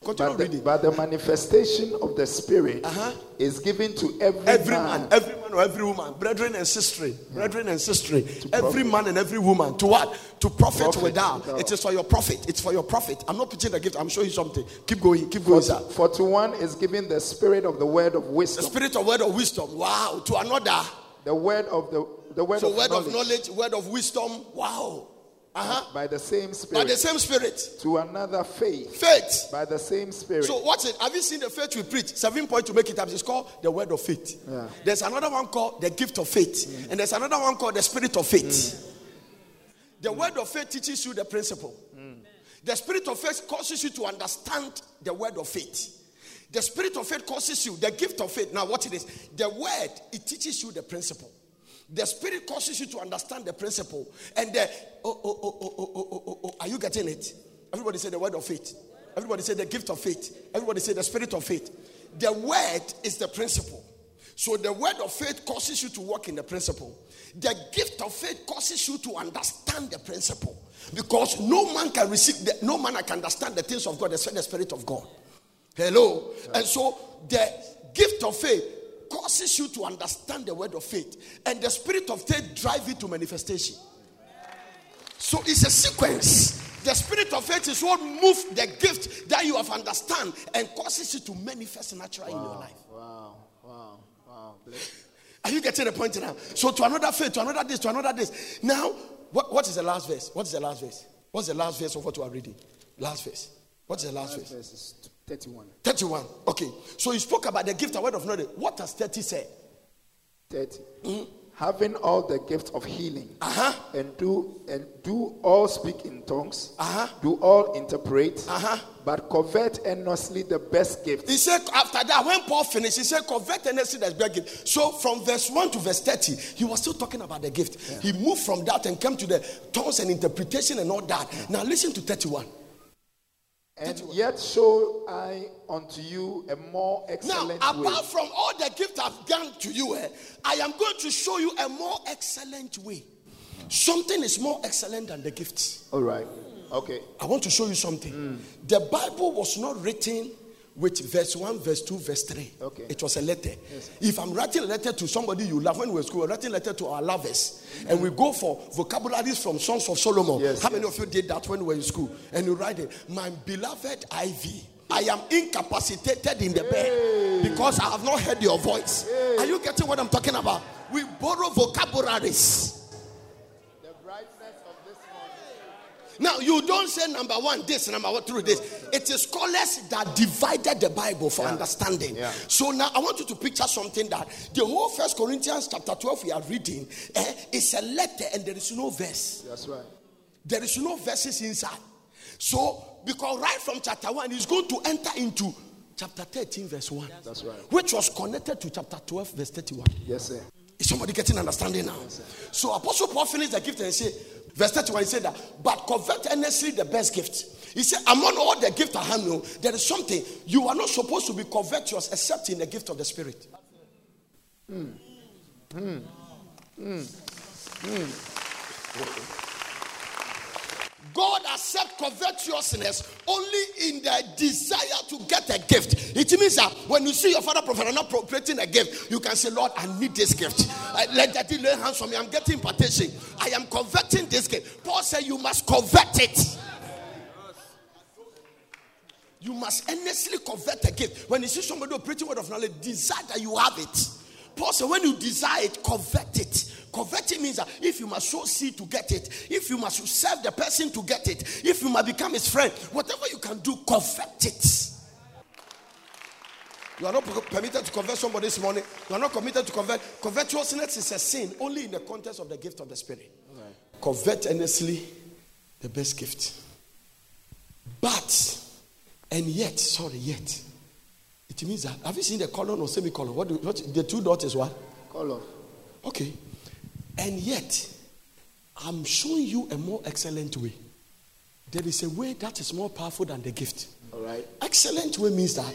Continue but, the, but the manifestation of the Spirit uh-huh. is given to every, every man. man. Every man or every woman. Brethren and sisters. Yeah. Brethren and sister, Every man and every woman. To what? To profit, profit without. without. It is for your profit. It's for your profit. I'm not pitching the gift. I'm showing you something. Keep going. Keep going, for, sir. For to one is given the spirit of the word of wisdom. The spirit of word of wisdom. Wow. To another. The word of the the word so of word knowledge. of knowledge, word of wisdom. Wow. Uh-huh. By the same spirit. By the same spirit. To another faith. Faith. By the same spirit. So what's it? Have you seen the faith we preach? Seven point to make it up. It's called the word of faith. Yeah. There's another one called the gift of faith. Mm. And there's another one called the spirit of faith. Mm. The word of faith teaches you the principle. Mm. The spirit of faith causes you to understand the word of faith. The spirit of faith causes you the gift of faith. Now, what it is? The word, it teaches you the principle. The spirit causes you to understand the principle. And the, oh, oh, oh, oh, oh, oh, oh, oh, oh, are you getting it? Everybody say the word of faith. Everybody say the gift of faith. Everybody say the spirit of faith. The word is the principle. So the word of faith causes you to walk in the principle. The gift of faith causes you to understand the principle. Because no man can receive, the, no man can understand the things of God except the spirit of God. Hello? And so the gift of faith causes you to understand the word of faith, and the spirit of faith drive it to manifestation. So it's a sequence. The spirit of faith is what moves the gift that you have understand and causes it to manifest naturally wow, in your life. Wow, wow, wow. Are you getting the point now? So to another faith, to another this, to another this. Now, what, what is the last verse? What is the last verse? What's the last verse of what you are reading? Last verse. What's the last, last verse? verse 31. 31. Okay. So he spoke about the gift, a word of knowledge. What does 30 say? 30. Mm-hmm. having all the gifts of healing, Uh-huh. and do and do all speak in tongues, Uh-huh. do all interpret, Uh-huh. but covet earnestly the best gift. He said, after that, when Paul finished, he said, covet and see that's big gift. So from verse 1 to verse 30, he was still talking about the gift. He moved from that and came to the tongues and interpretation and all that. Now listen to 31. And yet show I unto you a more excellent way. Now, apart from all the gift I've given to you, eh, I am going to show you a more excellent way. Something is more excellent than the gifts. All right. Okay. I want to show you something. The Bible was not written with verse 1, verse 2, verse 3. Okay. It was a letter. if I'm writing a letter to somebody you love when we were school, we're writing a letter to our lovers. And we go for vocabularies from Songs of Solomon. Yes, How many of you did that when we were in school? And you write it, My beloved Ivy. I am incapacitated in the bed because I have not heard your voice. Are you getting what I'm talking about? We borrow vocabularies. The brightness of this morning. Now, you don't say number one, this, number one, through this. It is scholars that divided the Bible for understanding. Yeah. So now I want you to picture something that the whole First Corinthians chapter 12 we are reading eh, is a letter and there is no verse. That's right. There is no verses inside. So, because right from chapter 1, he's going to enter into chapter 13, verse 1. That's right. Which was connected to chapter 12, verse 31. Yes, sir. Is somebody getting understanding now? So Apostle Paul finished the gift and said, verse 31, he said that, but covet earnestly the best gift. He said, among all the gift I have, there is something you are not supposed to be covetous except in the gift of the Spirit. Hmm. Hmm. Hmm. God accepts covetousness only in the desire to get a gift. It means that when you see your father prophet and not appropriating a gift, you can say, Lord, I need this gift. Uh, let that lay hands on me. I'm getting impartation. I am converting this gift. Paul said, You must convert it. You must earnestly convert a gift. When you see somebody operating word of knowledge, desire that you have it. Paul said, when you desire it, convert it. Converting means that if you must sow seed to get it, if you must serve the person to get it, if you must become his friend, whatever you can do, convert it. You are not permitted to convert somebody this morning. You are not committed to convert. Covetousness is a sin only in the context of the gift of the Spirit. Convert earnestly the best gift. But, and yet, sorry, yet, it means that, have you seen the colon or semicolon? What, do, what the two dots is what? Colon. Okay. And yet, I'm showing you a more excellent way. There is a way that is more powerful than the gift. All right. Excellent way means that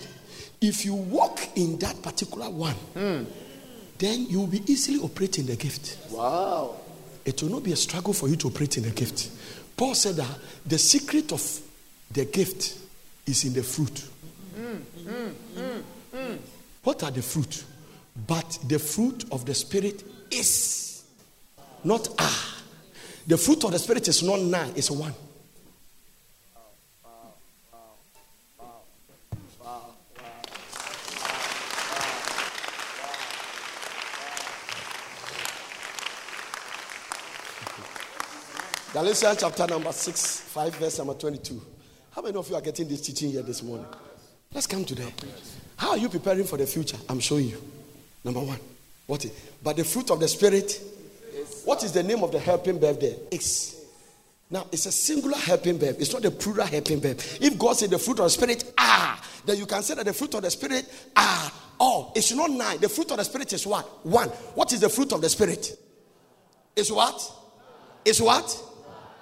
if you walk in that particular one, hmm. then you will be easily operating the gift. Wow. It will not be a struggle for you to operate in the gift. Paul said that the secret of the gift is in the fruit. Hmm. Hmm. What are the fruit? But the fruit of the Spirit is not ah. The fruit of the Spirit is not nine, it's one. Galatians chapter number 6, 5, verse number 22. How many of you are getting this teaching here this morning? Let's come to that. How are you preparing for the future? I'm showing you. Number one. What is but the fruit of the spirit? What is the name of the helping verb there? Is. Now it's a singular helping verb. It's not a plural helping verb. If God said the fruit of the spirit are, then you can say that the fruit of the spirit are all. It's not nine. The fruit of the spirit is what? One. What is the fruit of the spirit? Is what? Is what?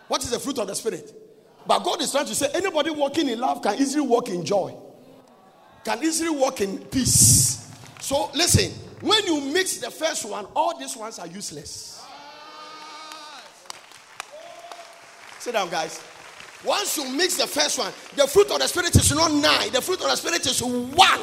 What is the fruit of the spirit? But God is trying to say anybody walking in love can easily walk in joy, can easily walk in peace. So listen, when you mix the first one, all these ones are useless. Sit down, guys. Once you mix the first one, the fruit of the spirit is not nine, the fruit of the spirit is one.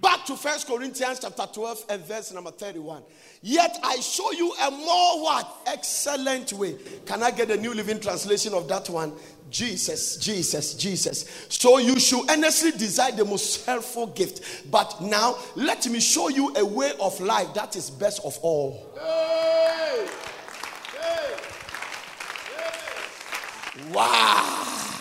Back to First Corinthians chapter 12 and verse number 31. Yet I show you a more what? Excellent way. Can I get the New Living Translation of that one? Jesus, Jesus, Jesus. So you should earnestly desire the most helpful gift. But now let me show you a way of life that is best of all. Wow.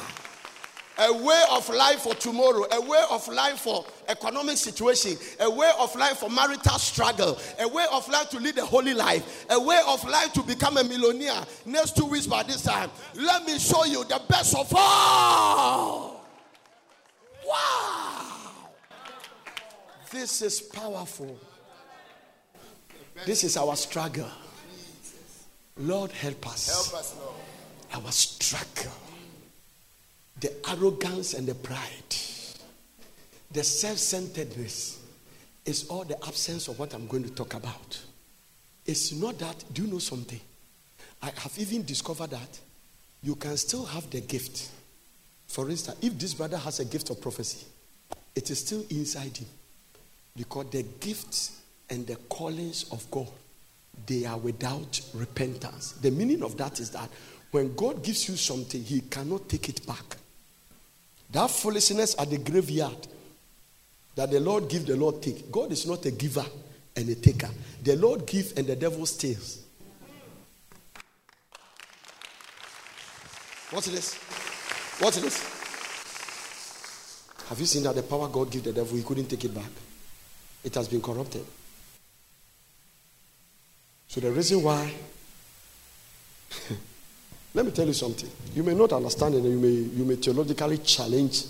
A way of life for tomorrow, a way of life for economic situation, a way of life for marital struggle, a way of life to lead a holy life, a way of life to become a millionaire. Next two weeks by this time, let me show you the best of all. Wow. This is powerful. This is our struggle. Lord, help us. Help us, Lord. Our struggle. The arrogance and the pride. The self centeredness is all the absence of what I'm going to talk about. It's not that, do you know something? I have even discovered that you can still have the gift. For instance, if this brother has a gift of prophecy, it is still inside him. Because the gifts and the callings of God, they are without repentance. The meaning of that is that when God gives you something, He cannot take it back. That foolishness at the graveyard that the Lord give, the Lord take. God is not a giver and a taker. The Lord gives and the devil steals. What's this? What's this? Have you seen that the power God gave the devil, he couldn't take it back? It has been corrupted. So the reason why, let me tell you something. You may not understand it, you may, you may theologically challenge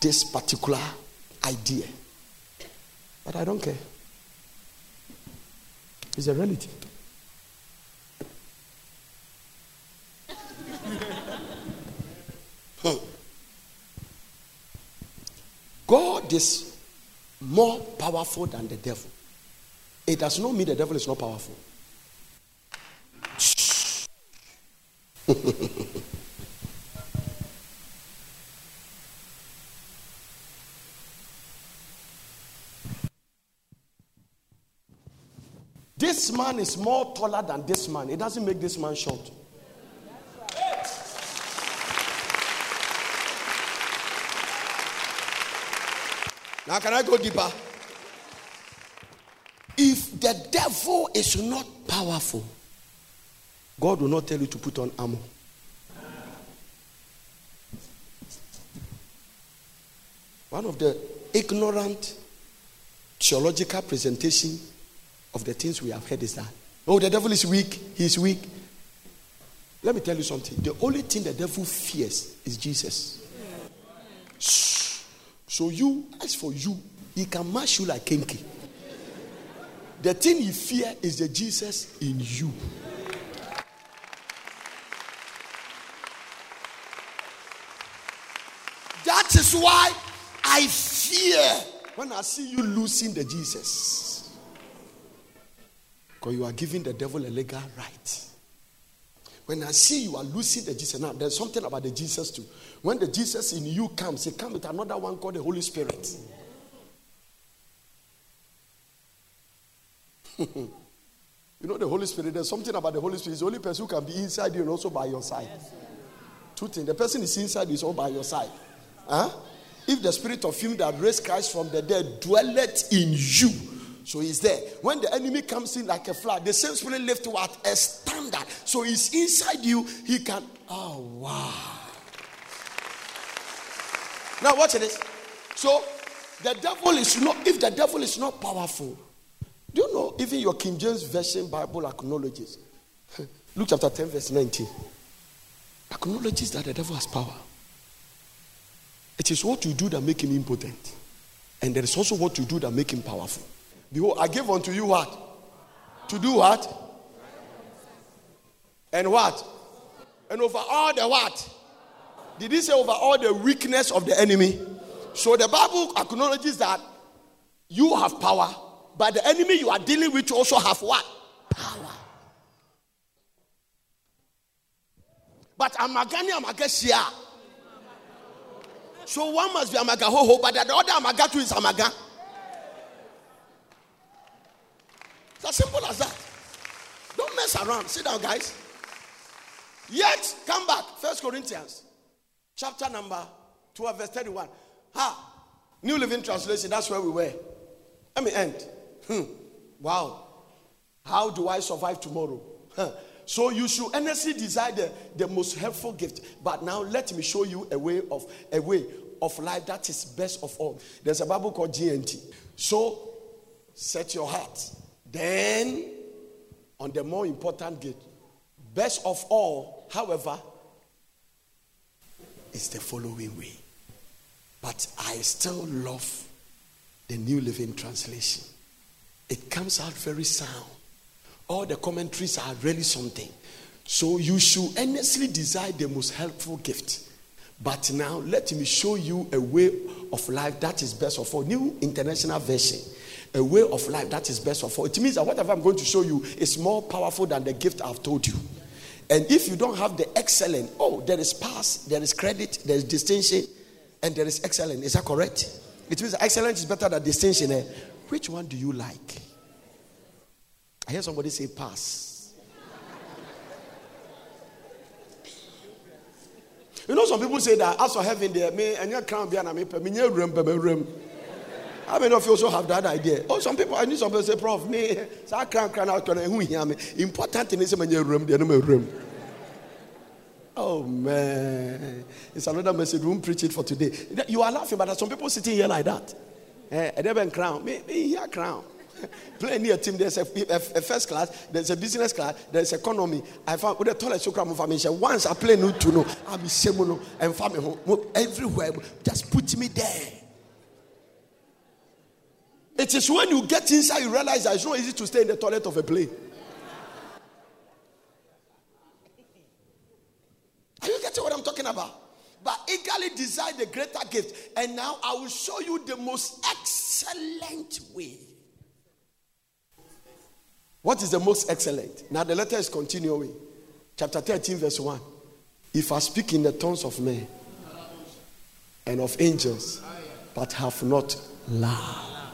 this particular idea. But I don't care. It's a reality. God is more powerful than the devil. It does not mean the devil is not powerful. this man is more taller than this man. It doesn't make this man short. Now, can I go deeper? If the devil is not powerful, God will not tell you to put on armor. One of the ignorant theological presentation of the things we have heard is that, oh, the devil is weak, he's weak. Let me tell you something. The only thing the devil fears is Jesus. So you, as for you, he can mash you like kenkey. The thing he fear is the Jesus in you. That is why I fear when I see you losing the Jesus. Because you are giving the devil a legal right. When I see you are losing the Jesus, now there's something about the Jesus too. When the Jesus in you comes, he comes with another one called the Holy Spirit. you know the Holy Spirit, there's something about the Holy Spirit. It's the only person who can be inside you and also by your side. Two things. The person is inside, is all by your side. Huh? If the spirit of him that raised Christ from the dead dwelleth in you, so he's there. When the enemy comes in like a flood, the same spirit lifts what a standard. So he's inside you. He can. Oh wow! Now watch this. So the devil is not. If the devil is not powerful, do you know, even your King James Version Bible acknowledges, Luke chapter 10, verse 19, acknowledges that the devil has power. It is what you do that make him impotent. And there is also what you do that make him powerful. Behold, I give unto you what? To do what? And what? And over all the what? Did he say over all the weakness of the enemy? So the Bible acknowledges that you have power but the enemy you are dealing with also have what? Power. But Amagani Amagasia. So one must be Amagahoho, but the other Amagatu is Amaga. It's as simple as that. Don't mess around. Sit down, guys. Yet, come back. First Corinthians, chapter number 12, verse 31. Ha! New Living Translation, that's where we were. Let me end. Hmm. Wow. How do I survive tomorrow? So you should earnestly desire the, the most helpful gift. But now let me show you a way of a way of life that is best of all. There's a Bible called GNT. So set your heart. Then on the more important gift, best of all, however, is the following way. But I still love the New Living Translation. It comes out very sound. All the commentaries are really something. So you should earnestly desire the most helpful gift. But now let me show you a way of life that is best of all. New International Version. A way of life that is best of all. It means that whatever I'm going to show you is more powerful than the gift I've told you. And if you don't have the excellent, oh, there is pass, there is credit, there is distinction, and there is excellent. Is that correct? It means excellence is better than distinction. Eh? Which one do you like? I hear somebody say pass. you know, some people say that as for heaven, there, me and your crown be an me, me room, room. How many of you also have that idea? Oh, some people, I need some people say, Prof, me, so I crown, crown out, to who hear me. Important thing is, when you room, there no room. Oh man, it's another message. We won't preach it for today. You are laughing, but there's some people sitting here like that. Eh, and then crown. Me, me here crown. Play near team. There's a, a, a, first class. There's a business class. There's economy. I found with the toilet so crowd information. Once I play new to know, I'm semuno and family everywhere. Just put me there. It is when you get inside, you realize that it's not easy to stay in the toilet of a plane. Are you getting what I'm talking about? But eagerly desire the greater gift. And now I will show you the most excellent way. What is the most excellent? Now the letter is continuing. Chapter 13, verse 1. If I speak in the tongues of men and of angels, but have not love.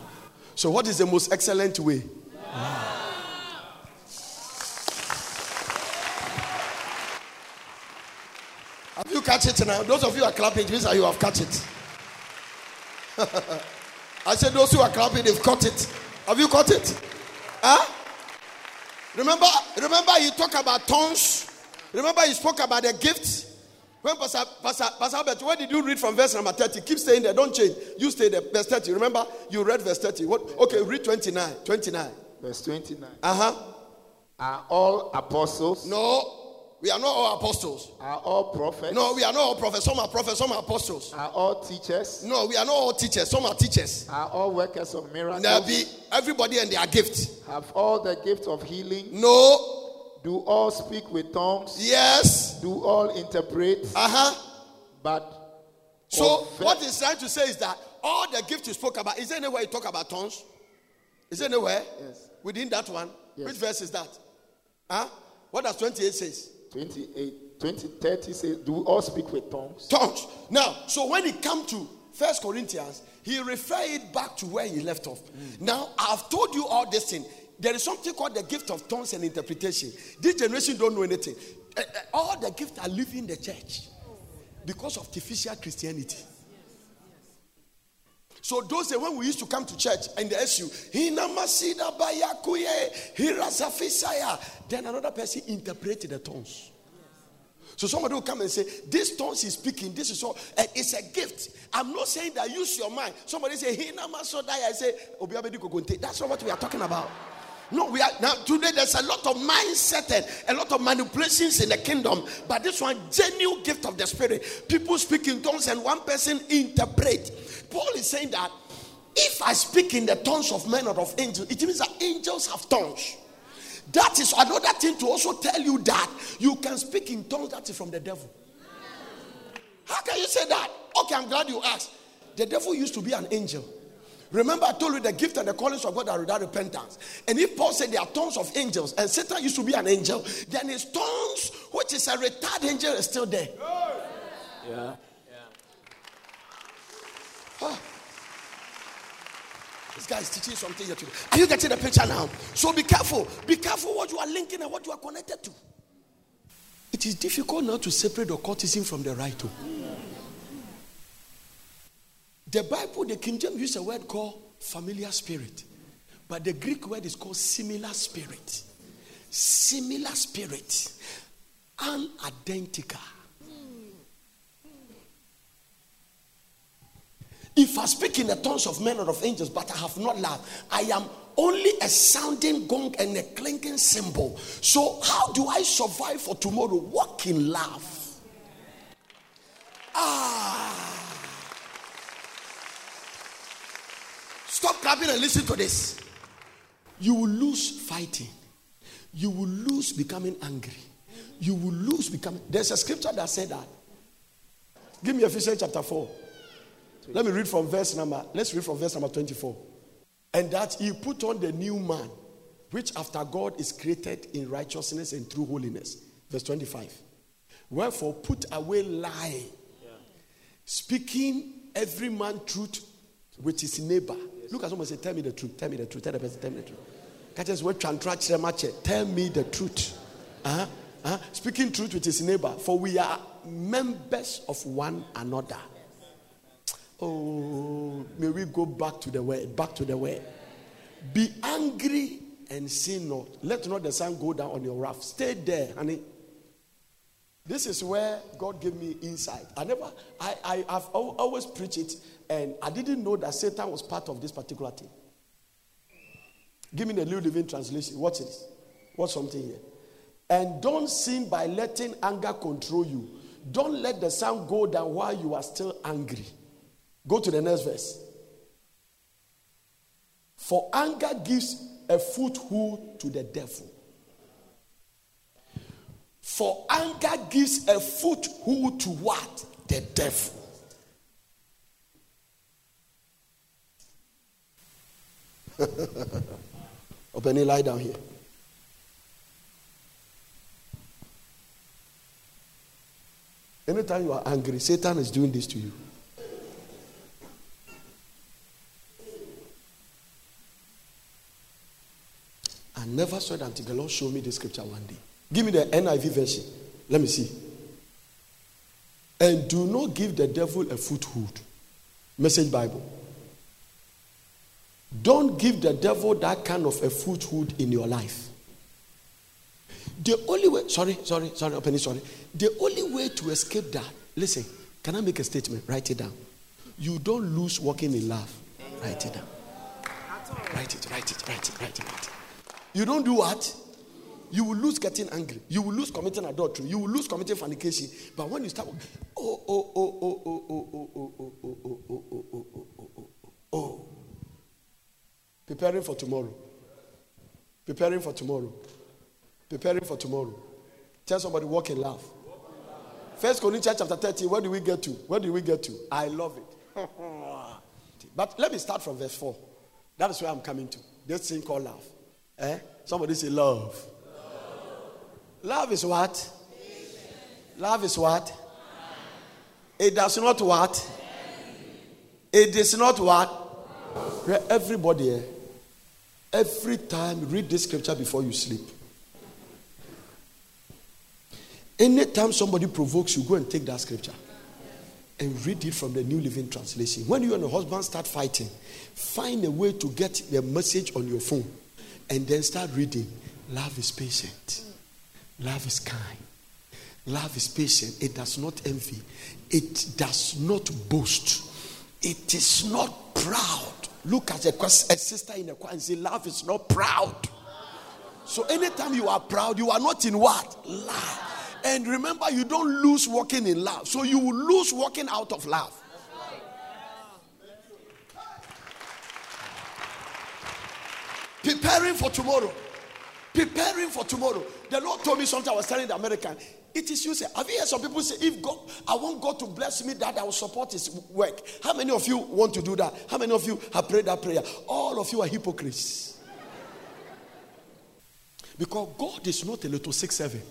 So, what is the most excellent way? Love. Have you catch it now? Those of you are clapping, it means that you have catch it. I said those who are clapping, they've caught it. Have you caught it? Huh? Remember, remember he talked about tongues. Remember he spoke about the gifts. When Pastor, Pastor, Pastor Albert, when did you read from verse number 30? Keep staying there, don't change. You stay there. Verse 30. Remember, you read verse 30. What? Okay, read 29. 29. Verse 29. Uh-huh. Are all apostles? No. We are not all apostles. Are all prophets? No, we are not all prophets. Some are prophets, some are apostles. Are all teachers? No, we are not all teachers. Some are teachers. Are all workers of miracles? There be everybody and their gift. Have all the gift of healing? No. Do all speak with tongues? Yes. Do all interpret? Uh huh. But so what he's trying to say is that all the gift you spoke about is there anywhere you talk about tongues? Is there anywhere? Yes. Within that one? Yes. Which verse is that? Huh? What does 28 says? 28, 20, 30 says, Do we all speak with tongues? Tongues. Now, so when he come to First Corinthians, he refer it back to where he left off. Mm. Now, I've told you all this thing. There is something called the gift of tongues and interpretation. This generation don't know anything. Uh, uh, all the gifts are leaving the church because of artificial Christianity. So those days when we used to come to church and the issue, then another person interpreted the tongues. So somebody will come and say, This tongues is speaking, this is all, and eh, it's a gift. I'm not saying that use your mind. Somebody say, I say, That's not what we are talking about. No, we are now today. There's a lot of mindset and a lot of manipulations in the kingdom, but this one genuine gift of the spirit. People speak in tongues and one person interpret. Paul is saying that if I speak in the tongues of men or of angels, it means that angels have tongues. That is another thing to also tell you that you can speak in tongues that is from the devil. How can you say that? Okay, I'm glad you asked. The devil used to be an angel. Remember, I told you the gift and the callings of God are without repentance. And if Paul said there are tongues of angels, and Satan used to be an angel, then his tongues, which is a retired angel, is still there. Yeah. Huh. This guy is teaching something here today. Are you getting the picture now? So be careful. Be careful what you are linking and what you are connected to. It is difficult now to separate the occultism from the right. Oh. The Bible, the King James a word called familiar spirit, but the Greek word is called similar spirit. similar spirit, unidentical. If I speak in the tongues of men or of angels, but I have not love, I am only a sounding gong and a clinking cymbal. So, how do I survive for tomorrow? Walk in love. Ah. Stop clapping and listen to this. You will lose fighting. You will lose becoming angry. You will lose becoming. There's a scripture that said that. Give me Ephesians chapter 4. Let me read from verse number. Let's read from verse number 24. And that he put on the new man, which after God is created in righteousness and true holiness. Verse 25. Wherefore put away lying, yeah. speaking every man truth with his neighbor. Yes. Look at someone and say, Tell me the truth. Tell me the truth. Tell the person, tell me the truth. Tell me the truth. Uh-huh. Uh-huh. Speaking truth with his neighbor, for we are members of one another. Oh, may we go back to the word, back to the word. Be angry and sin not. Let not the sun go down on your wrath. Stay there, honey. This is where God gave me insight. I never, I, I, have always preached it, and I didn't know that Satan was part of this particular thing. Give me the New Living Translation. Watch this. Watch something here. And don't sin by letting anger control you. Don't let the sun go down while you are still angry. Go to the next verse. For anger gives a foothold to the devil. For anger gives a foothold to what? The devil. Open it, lie down here. Anytime you are angry, Satan is doing this to you. I never saw that until the Lord showed me the scripture one day. Give me the NIV version. Let me see. And do not give the devil a foothold. Message Bible. Don't give the devil that kind of a foothold in your life. The only way, sorry, sorry, sorry, open it, sorry. The only way to escape that, listen, can I make a statement? Write it down. You don't lose walking in love. Write it down. Write it, write it, write it, write it, write it. You don't do what? You will lose getting angry. You will lose committing adultery. You will lose committing fornication. But when you start, oh, oh, oh, oh, oh, oh, oh, oh, oh, oh, oh, oh, oh, oh, oh, oh, oh, preparing for tomorrow. Preparing for tomorrow. Preparing for tomorrow. Tell somebody, walk in love. First Corinthians chapter 13, where do we get to? Where do we get to? I love it. but let me start from verse 4. That is where I'm coming to. This thing called love. Eh? Somebody say love. Love, love is what? Love is what? It does not what? It is not what? Everybody, eh? every time read this scripture before you sleep. Anytime somebody provokes you, go and take that scripture and read it from the New Living Translation. When you and your husband start fighting, find a way to get the message on your phone and then start reading. Love is patient. Love is kind. Love is patient. It does not envy. It does not boast. It is not proud. Look at a, sister in a choir and say, Love is not proud. So anytime you are proud, you are not in what? Love. And remember, you don't lose walking in love. So you will lose walking out of love. Preparing for tomorrow. Preparing for tomorrow. The Lord told me something I was telling the American. It is you say. Have you heard some people say, if God, I want God to bless me, that I will support his work. How many of you want to do that? How many of you have prayed that prayer? All of you are hypocrites. Because God is not a little six seven.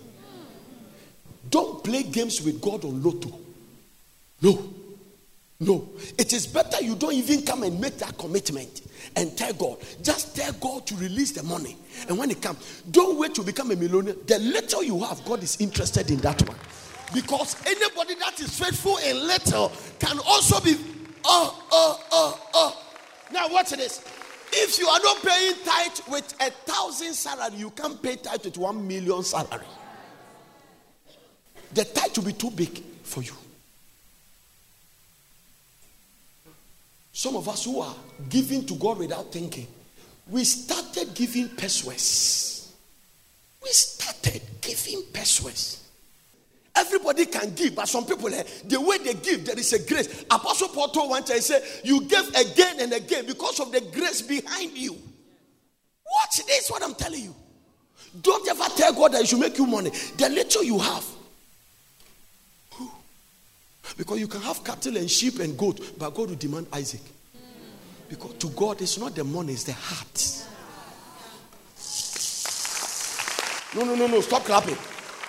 Don't play games with God on lotto. No. No. It is better you don't even come and make that commitment and tell God. Just tell God to release the money. And when it comes, don't wait to become a millionaire. The little you have, God is interested in that one. Because anybody that is faithful in little can also be, oh, oh, oh, oh. Now, watch this. If you are not paying tithe with a thousand salary, you can't pay tithe with one million salary. The tithe will be too big for you. Some of us who are giving to God without thinking, we started giving pesos. We started giving pesos. Everybody can give, but some people, eh, the way they give, there is a grace. Apostle Paul told one time, he said, You give again and again because of the grace behind you. Watch this, what I'm telling you. Don't ever tell God that He should make you money. The little you have. Because you can have cattle and sheep and goat, but God will demand Isaac. Because to God, it's not the money, it's the heart. No, no, no, no, stop clapping.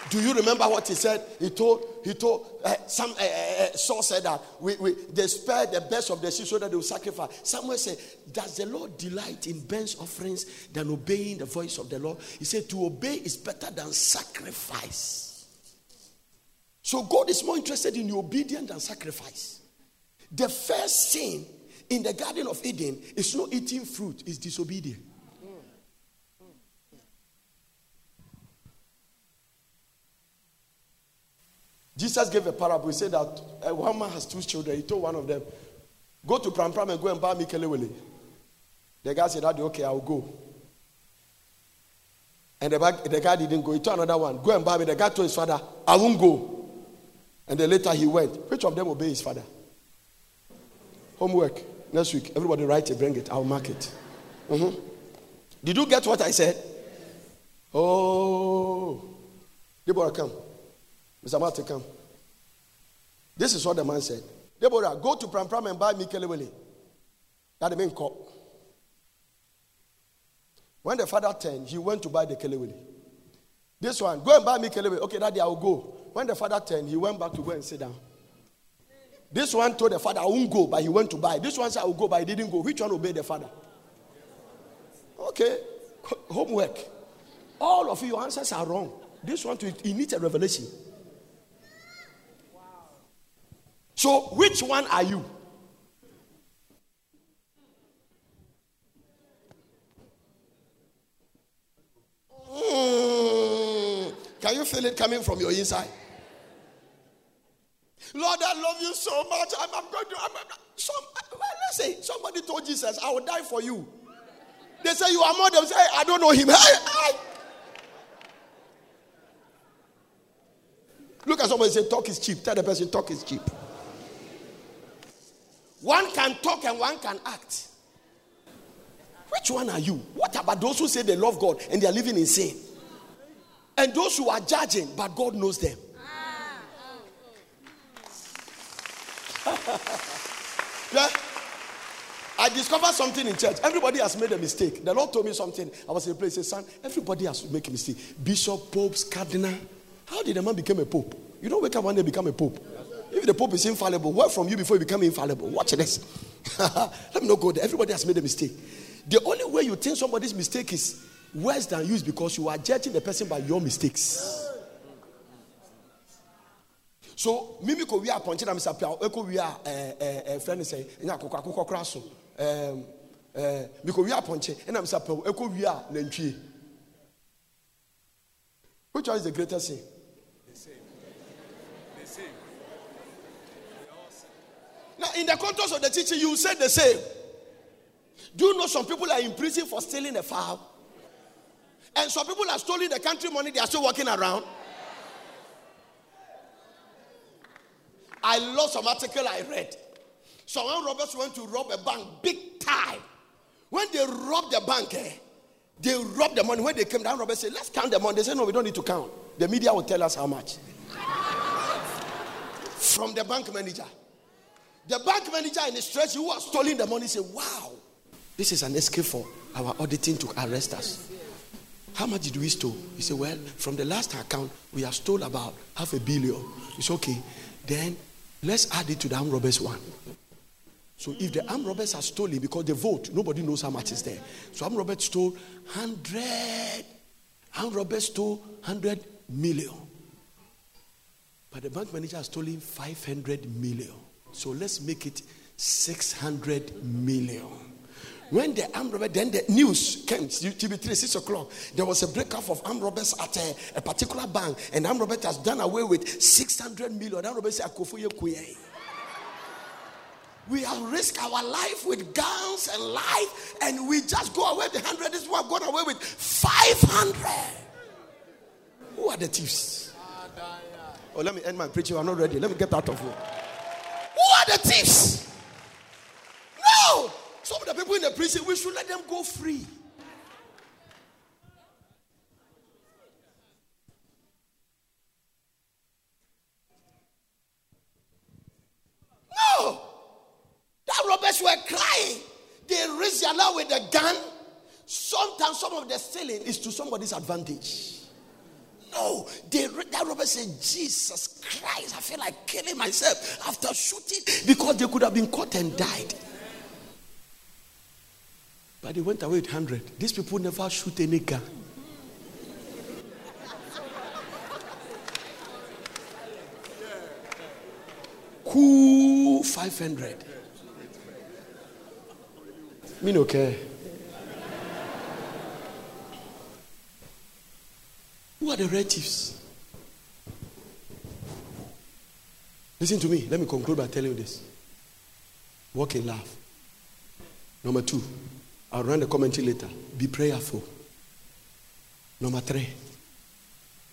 Do you remember what he said? He told, he told uh, some uh, uh, Saul said that we, we they spared the best of the sheep so that they will sacrifice. Someone said, Does the Lord delight in burnt offerings than obeying the voice of the Lord? He said, To obey is better than sacrifice. So God is more interested in obedience than sacrifice. The first sin in the Garden of Eden is not eating fruit, it's disobedience. Jesus gave a parable. He said that uh, one man has two children. He told one of them, Go to Pram Pram and go and buy me kelewele. The guy said, Okay, I'll go. And the, the guy didn't go. He told another one, Go and buy me. The guy told his father, I won't go. And then later he went. Which of them obeyed his father? Homework. Next week. Everybody write it, bring it. I'll mark it. Mm-hmm. Did you get what I said? Oh. Deborah, come. Mr. Martin, come. This is what the man said. Deborah, go to Pram Pram and buy me kelewele. That the man called. When the father turned, he went to buy the kelewele. This one, go and buy me kelewele. Okay, daddy, I will go. When the father turned, he went back to go and sit down. This one told the father, I won't go, but he went to buy. This one said, I will go, but he didn't go. Which one obeyed the father? Okay, homework. All of your answers are wrong. This one, he needs a revelation. Wow. So, which one are you? Mm, can you feel it coming from your inside? Lord, I love you so much. I'm, I'm going to. I'm, I'm, some, let's say somebody told Jesus, I will die for you. They say you are more than say, I don't know him. Hey, hey. Look at somebody say, talk is cheap. Tell the person, talk is cheap. One can talk and one can act. Which one are you? What about those who say they love God and they are living in sin? And those who are judging, but God knows them. yeah. I discovered something in church. Everybody has made a mistake. The Lord told me something. I was in a place. He said, Son, everybody has made a mistake. Bishop, popes, cardinal. How did a man become a pope? You don't wake up one day become a pope. If the Pope is infallible, work from you before you become infallible. Watch this. Let me not go there. Everybody has made a mistake. The only way you think somebody's mistake is worse than you is because you are judging the person by your mistakes. So, mimi ko wia ponche na misa pia eko wia eh eh friend say nya akoko akoko kra so. Um eh mi ko wia ponche na misa pia eko wia nantwie. Which one is the greatest sin? The same. The same. Now, in the context of the teaching, you said the same. Do you know some people are in prison for stealing a fowl? And some people are stealing the country money, they are still walking around. I love some article I read. Some robbers went to rob a bank big time. When they robbed the bank, eh, they robbed the money. When they came down, robbers said, Let's count the money. They said, No, we don't need to count. The media will tell us how much. From the bank manager. The bank manager in the stretch who was stealing the money said, Wow, this is an escape for our auditing to arrest us. How much did we steal? He said, Well, from the last account, we have stole about half a billion. It's okay. Then let's add it to the armed robbers one. So if the armed robbers are stolen because they vote, nobody knows how much is there. So armed robbers stole 100. Armed robbers stole 100 million. But the bank manager has stolen 500 million. So let's make it 600 million. When the armed robber, then the news came, TV3, 6 o'clock, there was a breakup of armed robbers at a, a particular bank, and armed robber has done away with 600 million. Armed robber said, we have risked our life with guns and life, and we just go away with 100. This one gone away with 500. Who are the thieves? Oh, let me end my preaching. I'm not ready. Let me get out of here. Who are the thieves? No! Some of the people in the prison, we should let them go free. No! The robbers were crying. They raised their law with a gun. Sometimes some of the stealing is to somebody's advantage. No, they, that robber said, Jesus Christ, I feel like killing myself after shooting because they could have been caught and died. But they went away with 100. These people never shoot any gun. Who 500? Me no care. Who are the relatives? Listen to me. Let me conclude by telling you this. Walk in love. Number two, I'll run the commentary later. Be prayerful. Number three,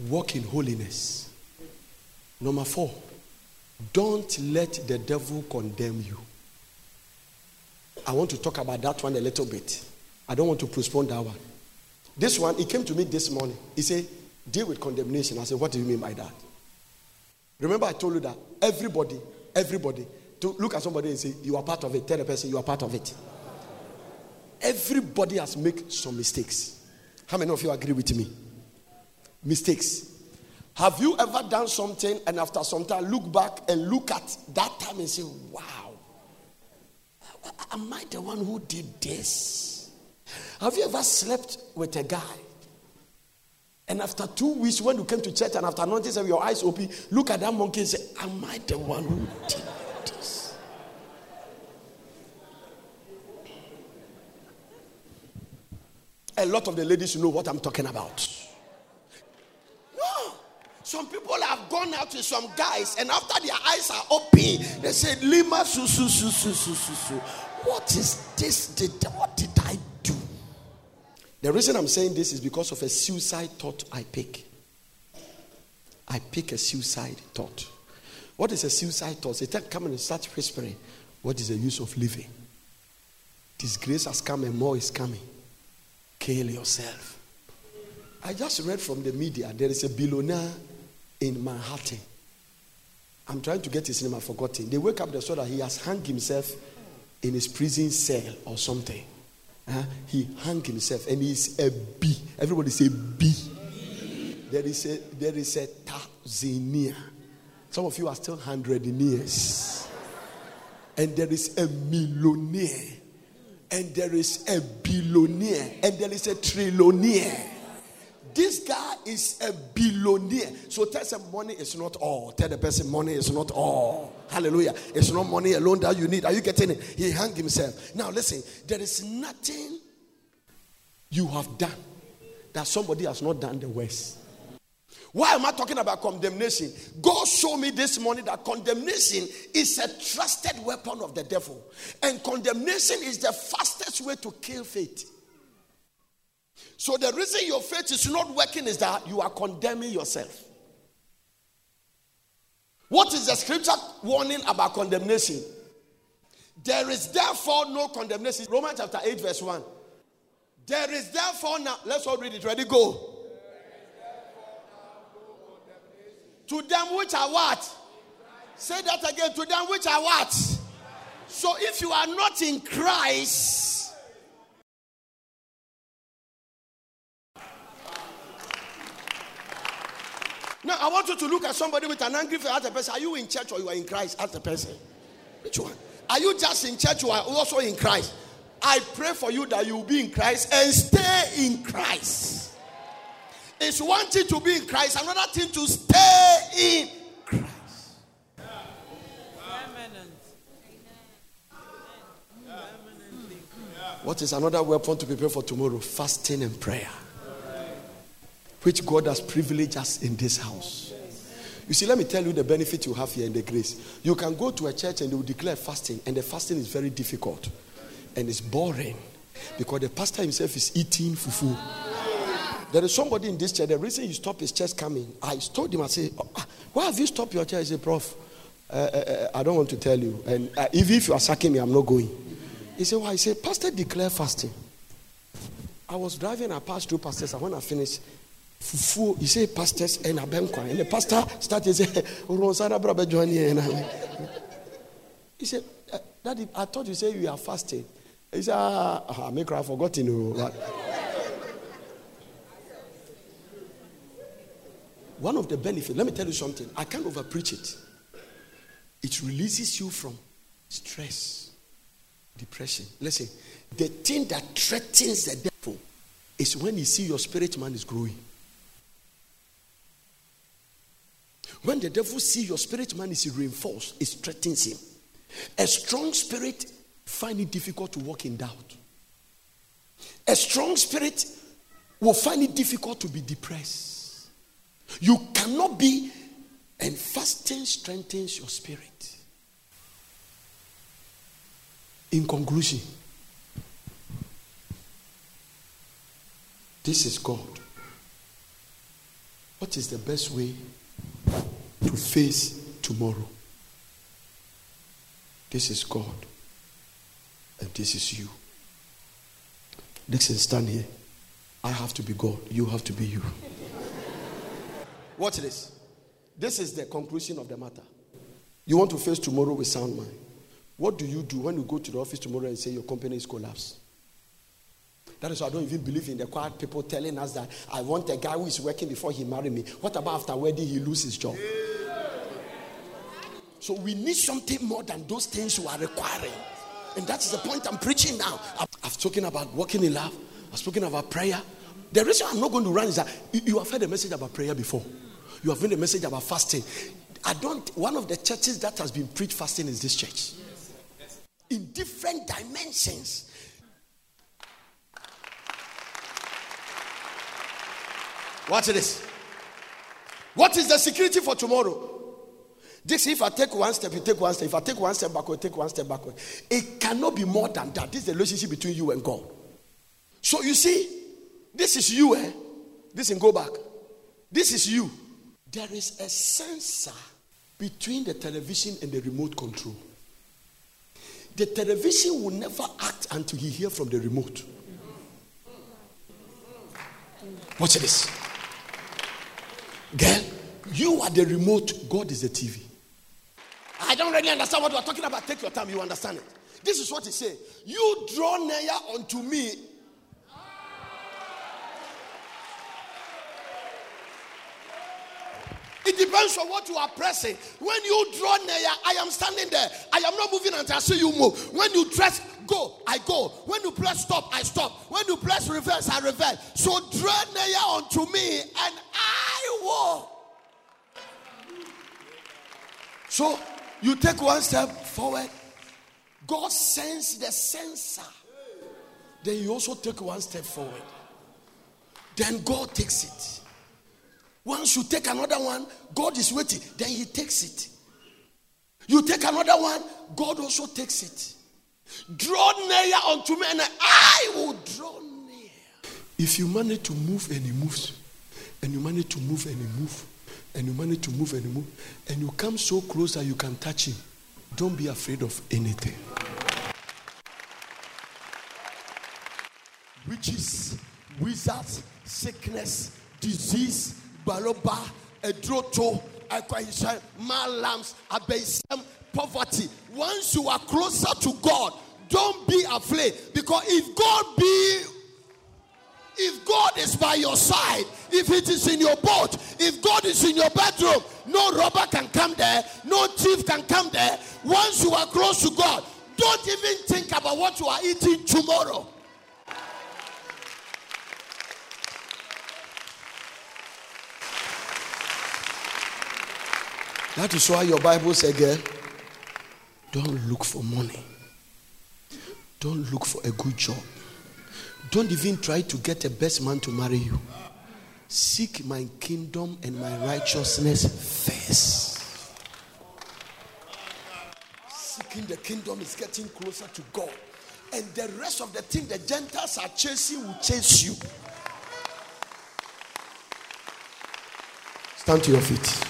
walk in holiness. Number four, don't let the devil condemn you. I want to talk about that one a little bit. I don't want to postpone that one. This one, he came to me this morning. He said, deal with condemnation. I said, What do you mean by that? Remember, I told you that everybody, everybody, to look at somebody and say, You are part of it. Tell the person, You are part of it. Everybody has made some mistakes. How many of you agree with me? Mistakes. Have you ever done something and after some time look back and look at that time and say, Wow, am I the one who did this? Have you ever slept with a guy and after two weeks, when you came to church and after noticing your eyes open, look at that monkey and say, Am I the one who did A lot of the ladies know what I'm talking about. No. Some people have gone out with some guys, and after their eyes are open, they say, Lima su su su su su su su. What is this? What did I do? the reason I'm saying this is because of a suicide thought I pick. I pick a suicide thought. What is a suicide thought? Satan come and start whispering, What is the use of living? Disgrace has come and more is coming. Kill yourself. I just read from the media there is a billionaire in Manhattan. I'm trying to get his name, I've forgotten. They wake up, they saw that he has hung himself in his prison cell or something. Uh, he hung himself and he's a B. Everybody say B. There is a there is a Tanzania. Some of you are still hundred years. And there is a millionaire. And there is a billionaire. And there is a trillionaire. This guy is a billionaire. So tell some money is not all. Tell the person money is not all. Hallelujah. It's not money alone that you need. Are you getting it? He hung himself. Now listen, there is nothing you have done that somebody has not done the worst. Why am I talking about condemnation? God showed me this morning that condemnation is a trusted weapon of the devil. And condemnation is the fastest way to kill faith. So the reason your faith is not working is that you are condemning yourself. What is the scripture warning about condemnation? There is therefore no condemnation. Romans chapter 8, verse 1. There is therefore now, let's all read it. Ready? Go. To them which are what? Say that again. To them which are what? So if you are not in Christ, Now, I want you to look at somebody with an angry face. Ask the person, Are you in church or you are in Christ? Ask the person. Which one? Are you just in church or also in Christ? I pray for you that you will be in Christ and stay in Christ. It's one thing to be in Christ, another thing to stay in Christ. What is another weapon to prepare for tomorrow fasting and prayer, which God has privileged us in this house. You see, let me tell you the benefit you have here in the grace. You can go to a church and they will declare fasting, and the fasting is very difficult and it's boring because the pastor himself is eating fufu. There is somebody in this church. The reason you stop his church coming, I told him, I said, oh, ah, Why have you stopped your church? He said, Prof, uh, uh, uh, I don't want to tell you. And uh, if, if you are sacking me, I'm not going. He said, Why? He said, Pastor, declare fasting. I was driving, I passed through pastors. And when I finished, fufu, he said, Pastors, and I And the pastor started saying, He said, uh, Daddy, I thought you said you are fasting. He said, ah, I ah, make I forgotten. Oh, One of the benefits, let me tell you something. I can't over preach it. It releases you from stress, depression. Listen, the thing that threatens the devil is when you see your spirit man is growing. When the devil see your spirit man is reinforced, it threatens him. A strong spirit find it difficult to walk in doubt. A strong spirit will find it difficult to be depressed. You cannot be, and fasting strengthens your spirit. In conclusion, this is God. What is the best way to face tomorrow? This is God, and this is you. Dixon, stand here. I have to be God, you have to be you. Watch this. This is the conclusion of the matter. You want to face tomorrow with sound mind. What do you do when you go to the office tomorrow and say your company is collapsed? That is why I don't even believe in the quiet people telling us that I want a guy who is working before he marry me. What about after wedding he lose his job? So we need something more than those things you are requiring. And that is the point I'm preaching now. I've, spoken about walking in love. I've spoken about prayer. The reason I'm not going to run is that you have heard a message about prayer before. You have heard a message about fasting. I don't, one of the churches that has been preached fasting is this church. In different dimensions. Watch this. What is the security for tomorrow? This, if I take one step, you take one step. If I take one step backward, take one step backward. It cannot be more than that. This is the relationship between you and God. So you see, this is you, eh? This and go back. This is you. There is a sensor between the television and the remote control. The television will never act until he hear from the remote. Watch this. Girl, you are the remote, God is the TV. I don't really understand what we're talking about. Take your time, you understand it. This is what he said. You draw near unto me It depends on what you are pressing. When you draw near, I am standing there. I am not moving until I see you move. When you press go, I go. When you press stop, I stop. When you press reverse, I reverse. So draw near unto me, and I will. So you take one step forward. God sends the sensor. Then you also take one step forward. Then God takes it. Once you take another one, God is waiting. Then He takes it. You take another one, God also takes it. Draw near unto me, and I will draw near. If you manage to move and He moves, and you manage to move and He moves, and you manage to move and He moves, and you come so close that you can touch Him, don't be afraid of anything. Witches, wizards, sickness, disease, baloba edroto ekwahisɛ malams abeisem poverty. Once you are closer to god don't be afraid. Because if god be if god is by your side if it is in your boat if god is in your bedroom no robber can come there no thief can come there. Once you are close to god don't even think about what you are eating tomorrow That is why your Bible says, girl, don't look for money. Don't look for a good job. Don't even try to get a best man to marry you. Seek my kingdom and my righteousness first. Seeking the kingdom is getting closer to God. And the rest of the thing the Gentiles are chasing will chase you. Stand to your feet.